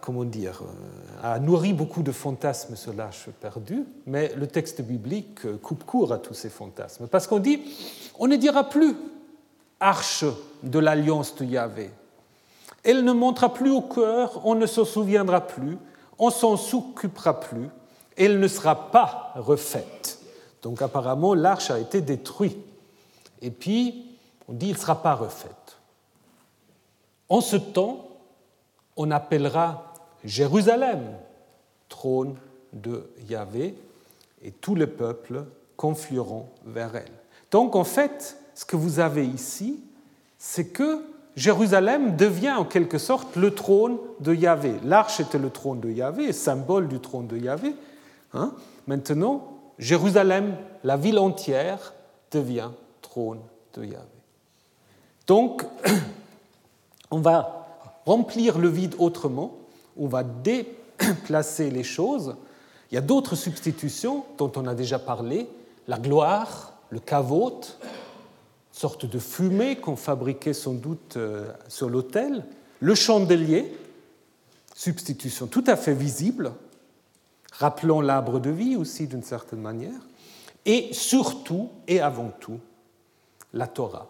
Speaker 2: comment dire, euh, a nourri beaucoup de fantasmes sur l'Arche perdue, mais le texte biblique coupe court à tous ces fantasmes, parce qu'on dit, on ne dira plus Arche de l'alliance de Yahvé. Elle ne montera plus au cœur, on ne se souviendra plus, on s'en s'occupera plus, elle ne sera pas refaite. Donc apparemment, l'arche a été détruite et puis, on dit, il ne sera pas refaite. En ce temps, on appellera Jérusalem trône de Yahvé, et tous les peuples conflueront vers elle. Donc en fait, ce que vous avez ici, c'est que Jérusalem devient en quelque sorte le trône de Yahvé. L'arche était le trône de Yahvé, symbole du trône de Yahvé. Hein. Maintenant, Jérusalem, la ville entière, devient trône de Yahvé. Donc, on va remplir le vide autrement, on va déplacer les choses. Il y a d'autres substitutions dont on a déjà parlé, la gloire, le cavote, sorte de fumée qu'on fabriquait sans doute euh, sur l'autel, le chandelier, substitution tout à fait visible, rappelant l'arbre de vie aussi d'une certaine manière, et surtout et avant tout la Torah,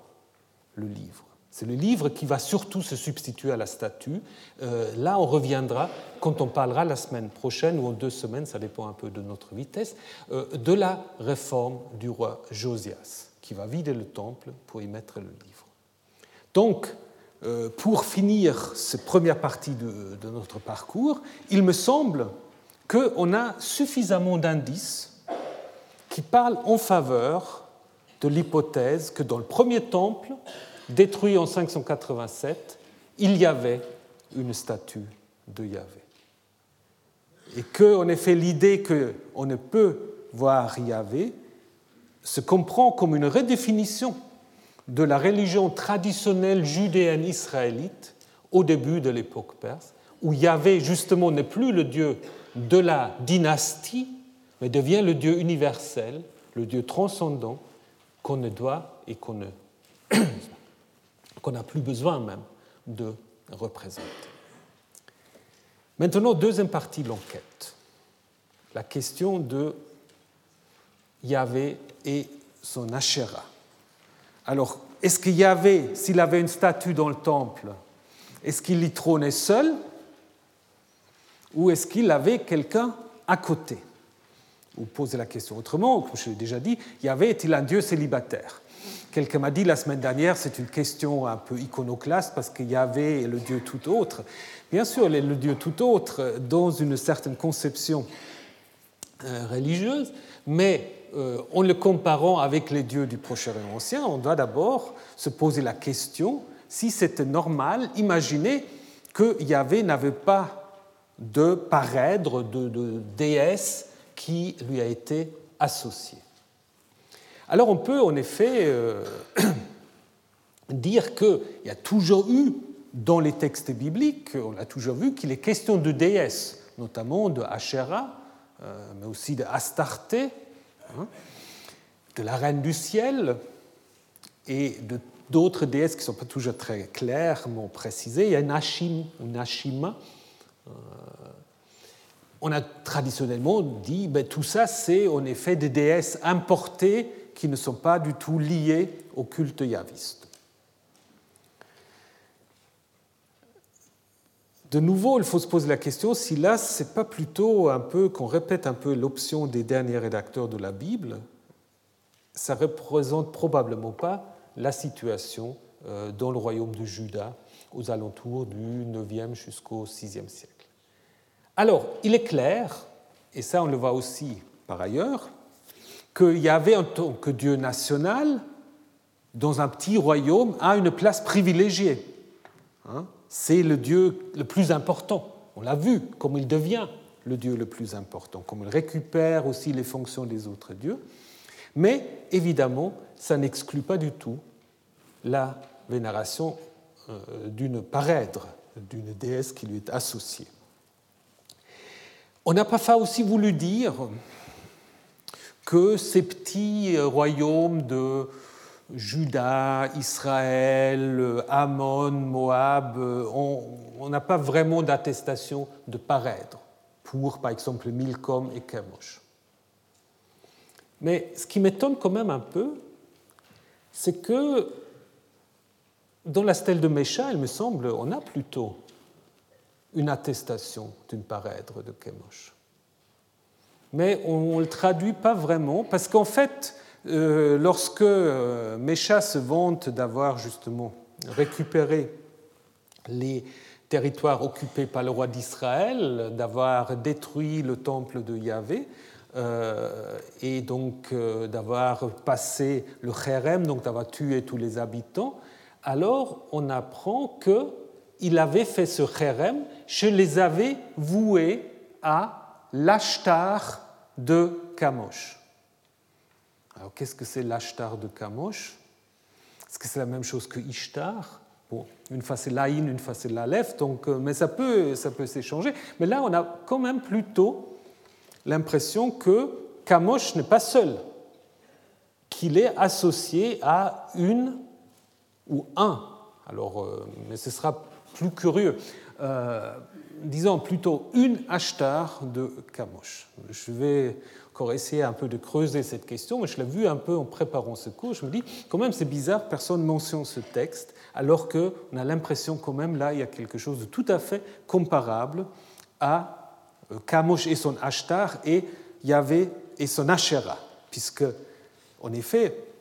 Speaker 2: le livre. C'est le livre qui va surtout se substituer à la statue. Euh, là, on reviendra, quand on parlera la semaine prochaine ou en deux semaines, ça dépend un peu de notre vitesse, euh, de la réforme du roi Josias, qui va vider le temple pour y mettre le livre. Donc, euh, pour finir cette première partie de, de notre parcours, il me semble qu'on a suffisamment d'indices qui parlent en faveur de l'hypothèse que dans le premier temple, détruit en 587, il y avait une statue de Yahvé. Et que, en effet, l'idée qu'on ne peut voir Yahvé se comprend comme une redéfinition de la religion traditionnelle judéenne israélite au début de l'époque perse, où Yahvé, justement, n'est plus le Dieu de la dynastie, mais devient le Dieu universel, le Dieu transcendant, qu'on ne doit et qu'on n'a plus besoin même de représenter. Maintenant, deuxième partie de l'enquête, la question de Yahvé et son Asherah. Alors, est-ce que Yahvé, s'il avait une statue dans le temple, est-ce qu'il y trônait seul ou est-ce qu'il avait quelqu'un à côté? Ou poser la question autrement, comme je l'ai déjà dit, y avait-il un Dieu célibataire? Quelqu'un m'a dit la semaine dernière, c'est une question un peu iconoclaste parce qu'il y avait le Dieu tout autre. Bien sûr, le Dieu tout autre dans une certaine conception euh, religieuse, mais euh, en le comparant avec les dieux du Proche-Orient ancien, on doit d'abord se poser la question si c'était normal. Imaginez que Yahvé n'avait pas de parèdre, de, déesse qui lui a été associé. Alors on peut en effet euh, dire qu'il y a toujours eu dans les textes bibliques, on l'a toujours vu, qu'il est question de déesses, notamment de Asherah, euh, mais aussi de Astarté, hein, de la reine du ciel et de d'autres déesses qui ne sont pas toujours très clairement précisées. Il y a Nashim ou Nashima. Euh, on a traditionnellement dit ben, tout ça, c'est en effet des déesses importées qui ne sont pas du tout liées au culte yaviste. De nouveau, il faut se poser la question si là, c'est pas plutôt un peu qu'on répète un peu l'option des derniers rédacteurs de la Bible, ça représente probablement pas la situation euh, dans le royaume de Juda aux alentours du 9e jusqu'au 6e siècle. Alors, il est clair, et ça on le voit aussi par ailleurs, qu'il y avait en tant que Dieu national, dans un petit royaume, a une place privilégiée. Hein? C'est le Dieu le plus important. On l'a vu, comme il devient le Dieu le plus important, comme il récupère aussi les fonctions des autres dieux. Mais évidemment, ça n'exclut pas du tout la vénération euh, d'une parèdre, d'une déesse qui lui est associée. On n'a pas aussi voulu dire que ces petits royaumes de Juda, Israël, Ammon, Moab, on n'a pas vraiment d'attestation de parèdre pour, par exemple, Milcom et Chemosh. Mais ce qui m'étonne quand même un peu, c'est que dans la stèle de Mécha, il me semble, on a plutôt une attestation d'une parèdre de Chemosh. Mais on ne le traduit pas vraiment, parce qu'en fait, euh, lorsque euh, Mécha se vante d'avoir justement récupéré les territoires occupés par le roi d'Israël, d'avoir détruit le temple de Yahvé, euh, et donc d'avoir passé le Kherem, donc d'avoir tué tous les habitants, alors on apprend qu'il avait fait ce Kherem, je les avais voués à l'Ashtar de Kamosh. Alors qu'est-ce que c'est l'Ashtar de Kamosh? Est-ce que c'est la même chose que Ishtar? Bon, une fois c'est l'Aïn, une fois c'est l'Aleph, donc, euh, mais ça peut, ça peut s'échanger. Mais là, on a quand même plutôt l'impression que Kamosh n'est pas seul, qu'il est associé à une ou un. Alors, euh, mais ce sera plus curieux. Euh, disons plutôt une Ashtar de Kamosh. Je vais encore essayer un peu de creuser cette question, mais je l'ai vu un peu en préparant ce cours. Je me dis, quand même, c'est bizarre, personne ne mentionne ce texte, alors qu'on a l'impression quand même, là, il y a quelque chose de tout à fait comparable à euh, Kamosh et son Ashtar et Yahvé et son Asherah, puisque, en effet,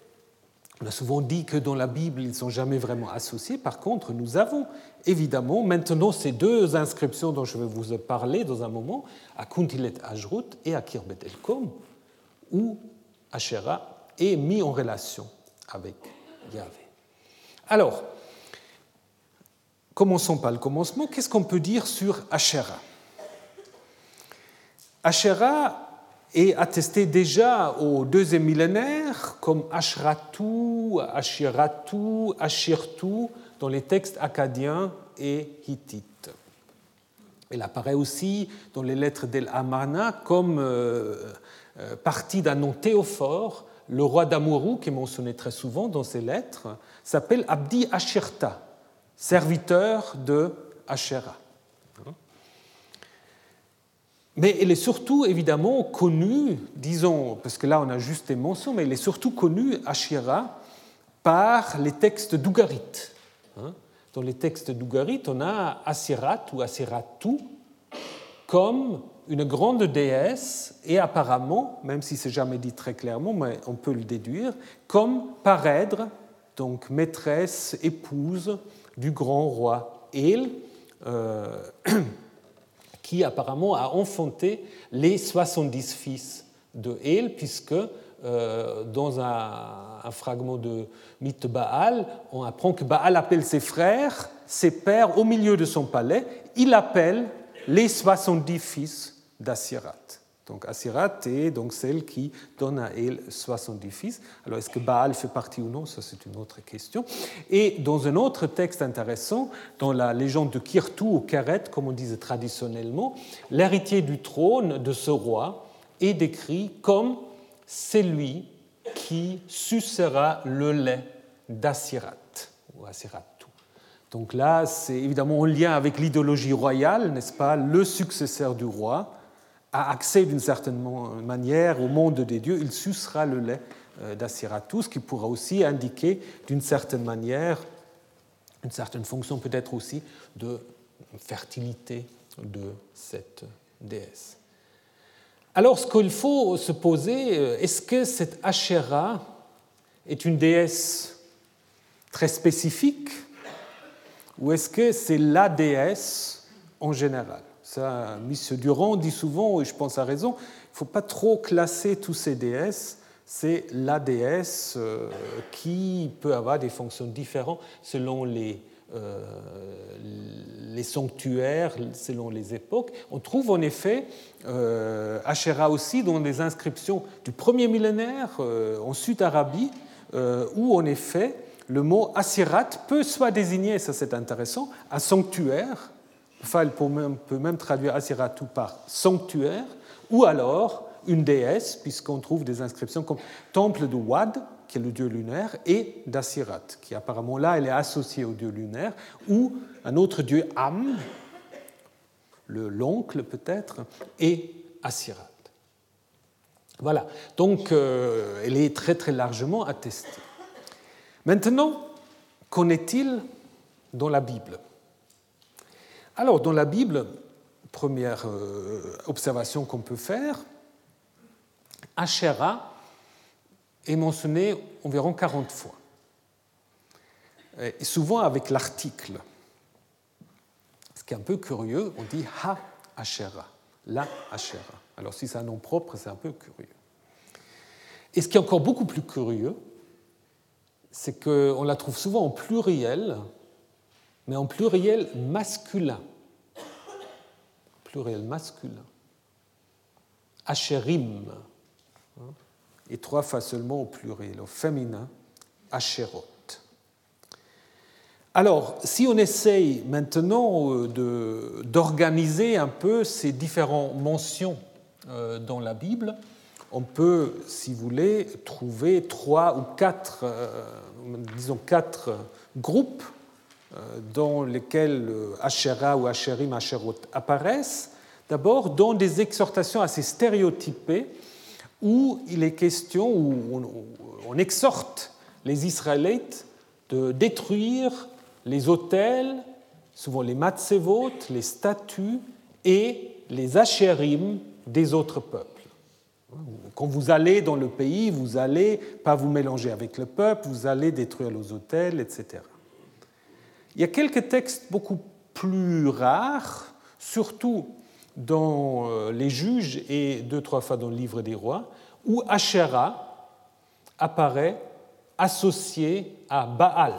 Speaker 2: on a souvent dit que dans la Bible, ils ne sont jamais vraiment associés. Par contre, nous avons évidemment maintenant ces deux inscriptions dont je vais vous parler dans un moment, à Kuntilet Ajrut et à Kirbet Elkom, où Asherah est mis en relation avec Yahvé. Alors, commençons par le commencement. Qu'est-ce qu'on peut dire sur Asherah? Asherah est attesté déjà au deuxième millénaire comme Ashratu, Ashiratu, Ashirtu dans les textes acadiens et hittites. Elle apparaît aussi dans les lettres d'El Amana comme euh, euh, partie d'un nom théophore. Le roi d'Amourou, qui est mentionné très souvent dans ses lettres, s'appelle Abdi Ashirta, serviteur de Asherah. Mais elle est surtout évidemment connue, disons, parce que là on a juste des mentions, mais elle est surtout connue, Ashira, par les textes d'Ougarit. Hein? Dans les textes d'Ougarit, on a Asirat ou Asiratu comme une grande déesse et apparemment, même si c'est jamais dit très clairement, mais on peut le déduire, comme parèdre, donc maîtresse, épouse du grand roi El. qui apparemment a enfanté les 70 fils de El, puisque euh, dans un, fragment de mythe Baal, on apprend que Baal appelle ses frères, ses pères au milieu de son palais, il appelle les 70 fils d'Assirat. Donc Asirat est donc celle qui donne à elle 70 fils. Alors est-ce que Baal fait partie ou non? Ça c'est une autre question. Et dans un autre texte intéressant, dans la légende de Kirtu ou Keret, comme on disait traditionnellement, l'héritier du trône de ce roi est décrit comme celui qui sucera le lait d'Asirat ou Asiratu. Donc là, c'est évidemment en lien avec l'idéologie royale, n'est-ce pas? Le successeur du roi a accès d'une certaine manière au monde des dieux, il sucera le lait euh, d'Assiratou, ce qui pourra aussi indiquer d'une certaine manière une certaine fonction peut-être aussi de fertilité de cette déesse. Alors ce qu'il faut se poser, euh, est-ce que cette Asherah est une déesse très spécifique ou est-ce que c'est la déesse en général? Ça. Durand dit souvent, et je pense à raison, il ne faut pas trop classer tous ces déesses. C'est la déesse euh, qui peut avoir des fonctions différentes selon les, euh, les sanctuaires, selon les époques. On trouve en effet euh, Asherah aussi dans des inscriptions du premier millénaire en Sud-Arabie, où en effet le mot Asirat peut soit désigner, ça c'est intéressant, un sanctuaire, Fal peut même traduire Asiratu par sanctuaire, ou alors une déesse, puisqu'on trouve des inscriptions comme temple de Wad, qui est le dieu lunaire, et d'Asirat, qui apparemment là, elle est associée au dieu lunaire, ou un autre dieu Am, l'oncle peut-être, et Asirat. Voilà, donc euh, elle est très très largement attestée. Maintenant, qu'en est-il dans la Bible? Alors, dans la Bible, première euh, observation qu'on peut faire, Asherah est mentionné environ 40 fois, et souvent avec l'article. Ce qui est un peu curieux, on dit Ha Asherah, la Asherah. Alors si c'est un nom propre, c'est un peu curieux. Et ce qui est encore beaucoup plus curieux, c'est qu'on la trouve souvent en pluriel, mais en pluriel masculin pluriel masculin. Hein, et trois fois seulement au pluriel, au féminin, Asherot. Alors, si on essaye maintenant euh, d'organiser un peu ces différentes mentions euh, dans la Bible, on peut, si vous voulez, trouver trois ou quatre, euh, disons quatre groupes dans lesquels euh, Asherah ou Asherim, Asherot apparaissent, d'abord dans des exhortations assez stéréotypées où il est question, où on, exhorte les Israélites de détruire les autels, souvent les matzevot, les statues et les Asherim des autres peuples. Quand vous allez dans le pays, vous allez pas vous mélanger avec le peuple, vous allez détruire les autels, etc. Il y a quelques textes beaucoup plus rares, surtout dans euh, les juges et deux, trois fois dans le livre des rois, où Asherah apparaît associé à Baal.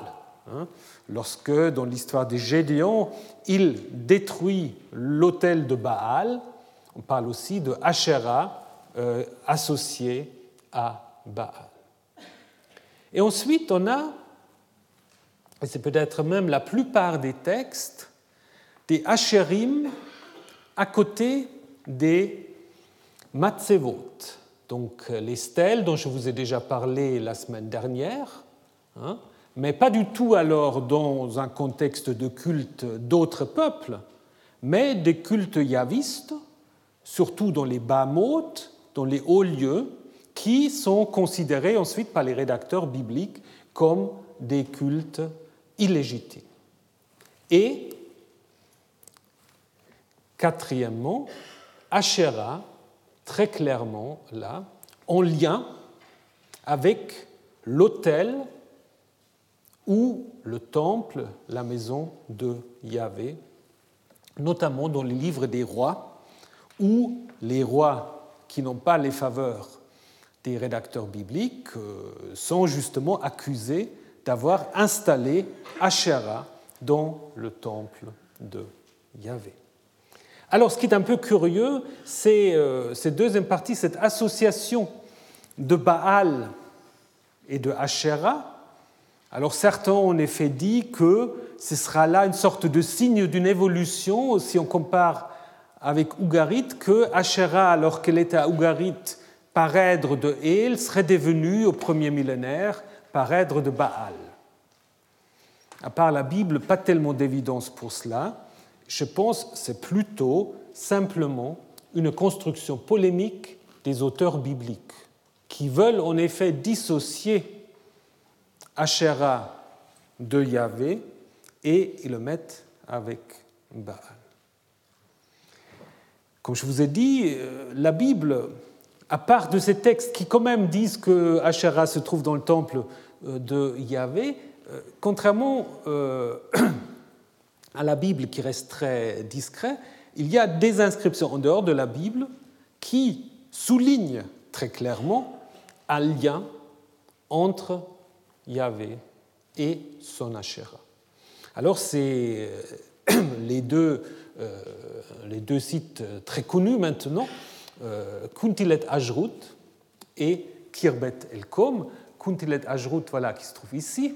Speaker 2: Hein. Lorsque, dans l'histoire des Gédéons, il détruit l'autel de Baal, on parle aussi de Asherah euh, associé à Baal. Et ensuite, on a et c'est peut-être même la plupart des textes, des Hacherim à côté des Matzevot, donc les stèles dont je vous ai déjà parlé la semaine dernière, hein, mais pas du tout alors dans un contexte de culte d'autres peuples, mais des cultes yavistes, surtout dans les Bamot, dans les hauts lieux, qui sont considérés ensuite par les rédacteurs bibliques comme des cultes illégitime. Et, quatrièmement, Asherah, très clairement là, en lien avec l'autel ou le temple, la maison de Yahvé, notamment dans les livres des rois, où les rois qui n'ont pas les faveurs des rédacteurs bibliques euh, sont justement accusés d'avoir installé Asherah dans le temple de Yahvé. Alors, ce qui est un peu curieux, c'est euh, cette deuxième partie, cette association de Baal et de Asherah. Alors, certains ont en effet dit que ce sera là une sorte de signe d'une évolution, si on compare avec Ougarit, que Asherah, alors qu'elle était à Ougarit, parèdre de El, serait devenue au premier millénaire parèdre de Baal. À part la Bible, pas tellement d'évidence pour cela je pense que c'est plutôt simplement une construction polémique des auteurs bibliques qui veulent en effet dissocier Asherah de Yahvé et ils le mettent avec Baal. Comme je vous ai dit, euh, la Bible, à part de ces textes qui quand même disent que Asherah se trouve dans le temple euh, de Yahvé, euh, contrairement à la Bible qui reste très discret, il y a des inscriptions en dehors de la Bible qui soulignent très clairement un lien entre Yahvé et son Asherah. Alors c'est euh, les deux, euh, les deux sites très connus maintenant, euh, Kuntilet Ajrut et Kirbet El-Kom. Kuntilet Ajrut, voilà, qui se trouve ici,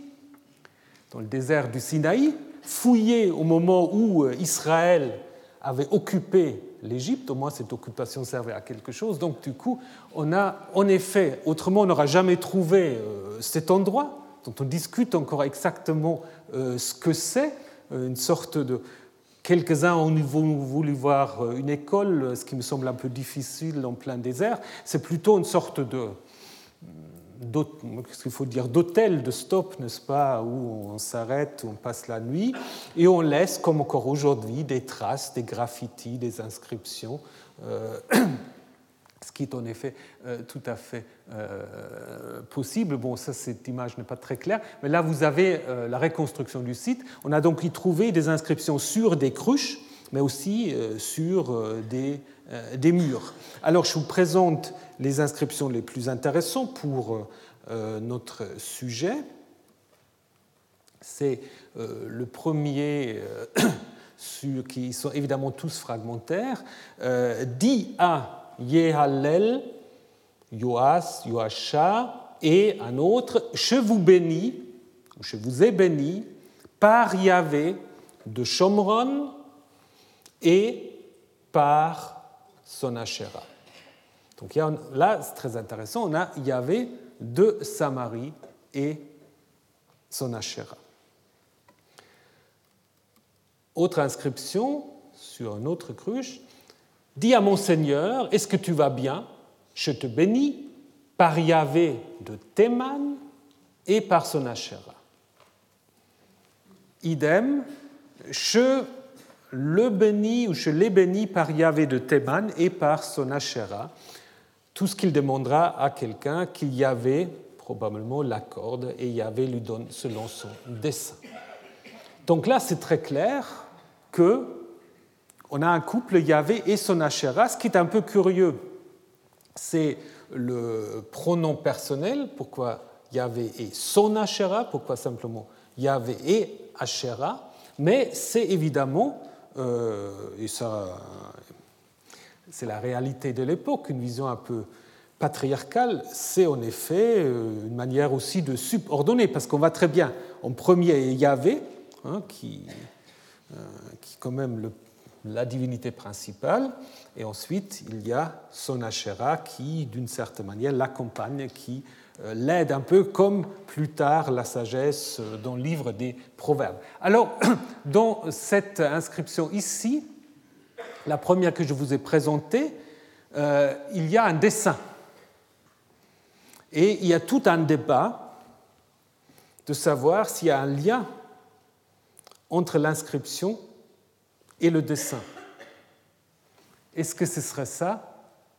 Speaker 2: dans le désert du Sinaï, fouillé au moment où euh, Israël avait occupé l'Égypte, au moins cette occupation servait à quelque chose. Donc du coup, on a en effet, autrement on n'aura jamais trouvé euh, cet endroit dont on discute encore exactement euh, ce que c'est, une sorte de... Quelques-uns ont voulu voir une école, ce qui me semble un peu difficile en plein désert. C'est plutôt une sorte de qu'il faut dire, d'hôtel de stop, n'est-ce pas, où on s'arrête, on passe la nuit, et on laisse, comme encore aujourd'hui, des traces, des graffitis, des inscriptions, euh, ce qui est en effet euh, tout à fait euh, possible. Bon, ça, cette image n'est pas très claire, mais là, vous avez la reconstruction du site. On a donc y trouvé des inscriptions sur des cruches, mais aussi sur des, des murs. Alors, je vous présente les inscriptions les plus intéressantes pour euh, notre sujet. C'est euh, le premier, euh, qui sont évidemment tous fragmentaires. Di a Yehalel, Yoas, Yoasha, et un autre, je vous bénis, je vous ai béni, par Yahvé de Shomron et par Sonachera. Donc là, c'est très intéressant, on a Yahvé de Samarie et son Asherah. Autre inscription sur une autre cruche. Dis à mon Seigneur, est-ce que tu vas bien? Je te bénis par Yahvé de Théman et par son Asherah. Idem, je le bénis ou je l'ai béni par Yahvé de Théman et par son Asherah tout ce qu'il demandera à quelqu'un qu'il y avait probablement l'accorde et Yahvé lui donne selon son dessein. Donc là, c'est très clair que on a un couple Yahvé et son Asherah. Ce qui est un peu curieux, c'est le pronom personnel. Pourquoi Yahvé et son Asherah Pourquoi simplement Yahvé et Asherah Mais c'est évidemment, euh, et ça c'est la réalité de l'époque, une vision un peu patriarcale, c'est en effet euh, une manière aussi de subordonner, parce qu'on va très bien, en premier, Yahvé, hein, qui, euh, qui est quand même la divinité principale, et ensuite il y a son Asherah qui, d'une certaine manière, l'accompagne, qui euh, l'aide un peu comme plus tard la sagesse dans le livre des Proverbes. Alors, dans cette inscription ici, la première que je vous ai présentée, euh, il y a un dessin. Et il y a tout un débat de savoir s'il y a un lien entre l'inscription et le dessin. Est-ce que ce serait ça?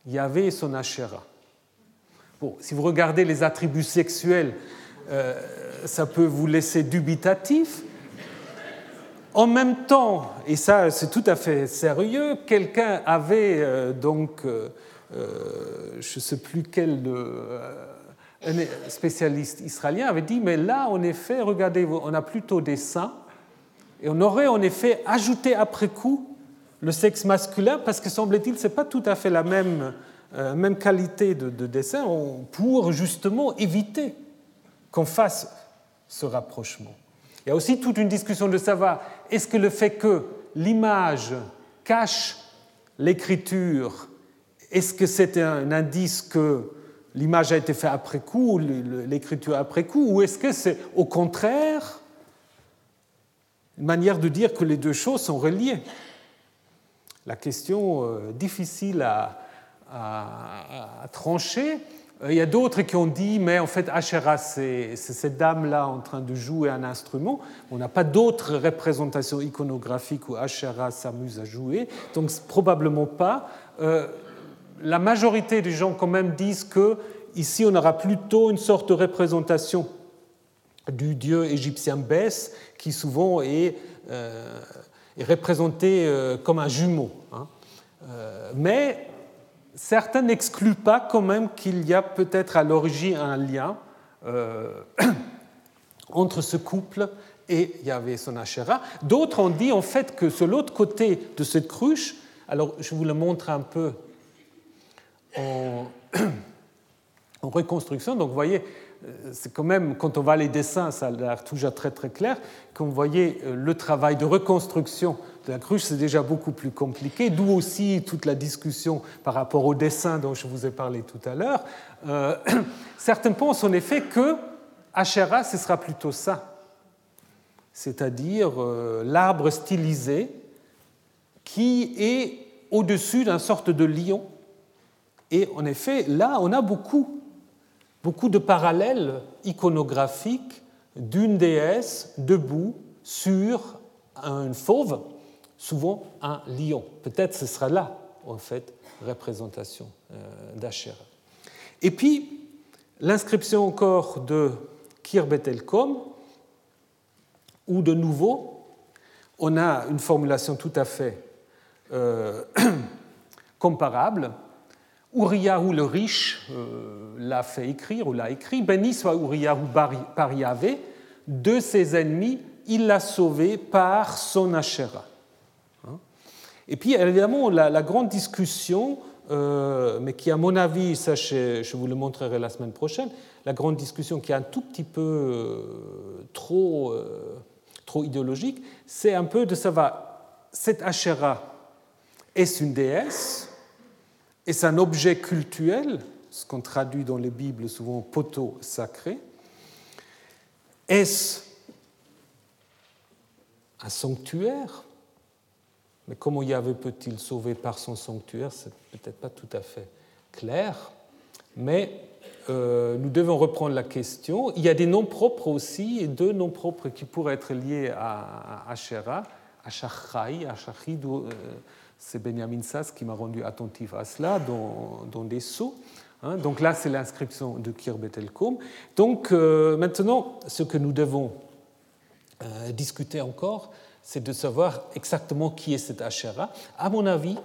Speaker 2: Yahvé et son Asherah. Bon, si vous regardez les attributs sexuels, euh, ça peut vous laisser dubitatif, en même temps, et ça c'est tout à fait sérieux, quelqu'un avait euh, donc, euh, je ne sais plus quel spécialiste israélien avait dit, mais là en effet, regardez, on a plutôt des saints, et on aurait en effet ajouté après coup le sexe masculin, parce que semble-t-il, ce n'est pas tout à fait la même, euh, même qualité de, dessin, pour justement éviter qu'on fasse ce rapprochement. Il y a aussi toute une discussion de savoir, est-ce que le fait que l'image cache l'écriture, est-ce que c'est un indice que l'image a été faite après coup, l'écriture après coup, ou est-ce que c'est au contraire une manière de dire que les deux choses sont reliées La question euh, difficile à, trancher. Euh, il y a d'autres qui ont dit, mais en fait, Asherah, c'est cette dame-là en train de jouer un instrument. On n'a pas d'autres représentations iconographiques où Asherah s'amuse à jouer, donc probablement pas. Euh, la majorité des gens quand même disent que ici on aura plutôt une sorte de représentation du dieu égyptien Bès, qui souvent est, euh, représenté euh, comme un jumeau. Hein. Euh, mais certains n'excluent pas quand même qu'il y a peut-être à l'origine un lien entre ce couple et Yahvé son Asherah. D'autres ont dit en fait que sur l'autre côté de cette cruche, alors je vous le montre un peu en, reconstruction. Donc vous voyez, c'est quand même, quand on voit les dessins, ça a l'air toujours très très clair. Vous voyez euh, le travail de reconstruction de la cruche, c'est déjà beaucoup plus compliqué, d'où aussi toute la discussion par rapport au dessin dont je vous ai parlé tout à l'heure. Euh, certains pensent en effet que Asherah, ce sera plutôt ça, c'est-à-dire l'arbre stylisé qui est au-dessus d'une sorte de lion et en effet, là, on a beaucoup, beaucoup de parallèles iconographiques d'une déesse debout sur un fauve, souvent un lion. Peut-être ce sera là, en fait, représentation euh, d'Asherah. Et puis, l'inscription encore de Kirbetelkom, où de nouveau, on a une formulation tout à fait euh, comparable Uriyahu le riche euh, l'a fait écrire ou l'a écrit, béni soit Uriyahu par Yahvé, de ses ennemis, il l'a sauvé par son Asherah. Hein? Et puis évidemment, la, grande discussion, euh, mais qui à mon avis, ça je, vous le montrerai la semaine prochaine, la grande discussion qui est un tout petit peu euh, trop, trop idéologique, c'est un peu de savoir, cette Asherah, est-ce une déesse est-ce un objet cultuel, ce qu'on traduit dans les Bibles souvent poteau sacré. Est-ce un sanctuaire? Mais comment Yahvé peut-il sauver par son sanctuaire? C'est peut-être pas tout à fait clair, mais euh, nous devons reprendre la question. Il y a des noms propres aussi, et deux noms propres qui pourraient être liés à Asherah, Ashachai, Ashachid, c'est Benjamin Sass qui m'a rendu attentif à cela dans, des sceaux. Hein. donc là, c'est l'inscription de Kirbetelkom. Donc euh, maintenant, ce que nous devons euh, discuter encore, c'est de savoir exactement qui est cet Asherah. À mon avis,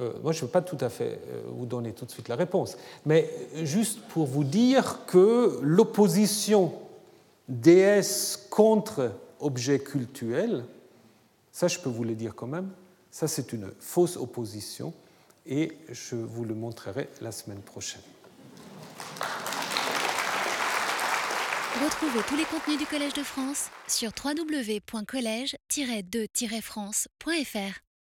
Speaker 2: euh, moi je ne veux pas tout à fait vous donner tout de suite la réponse, mais juste pour vous dire que l'opposition déesse contre objet cultuel, ça je peux vous le dire quand même, ça, c'est une fausse opposition et je vous le montrerai la semaine prochaine.
Speaker 1: Retrouvez tous les contenus du Collège de France sur www.colège-2-france.fr.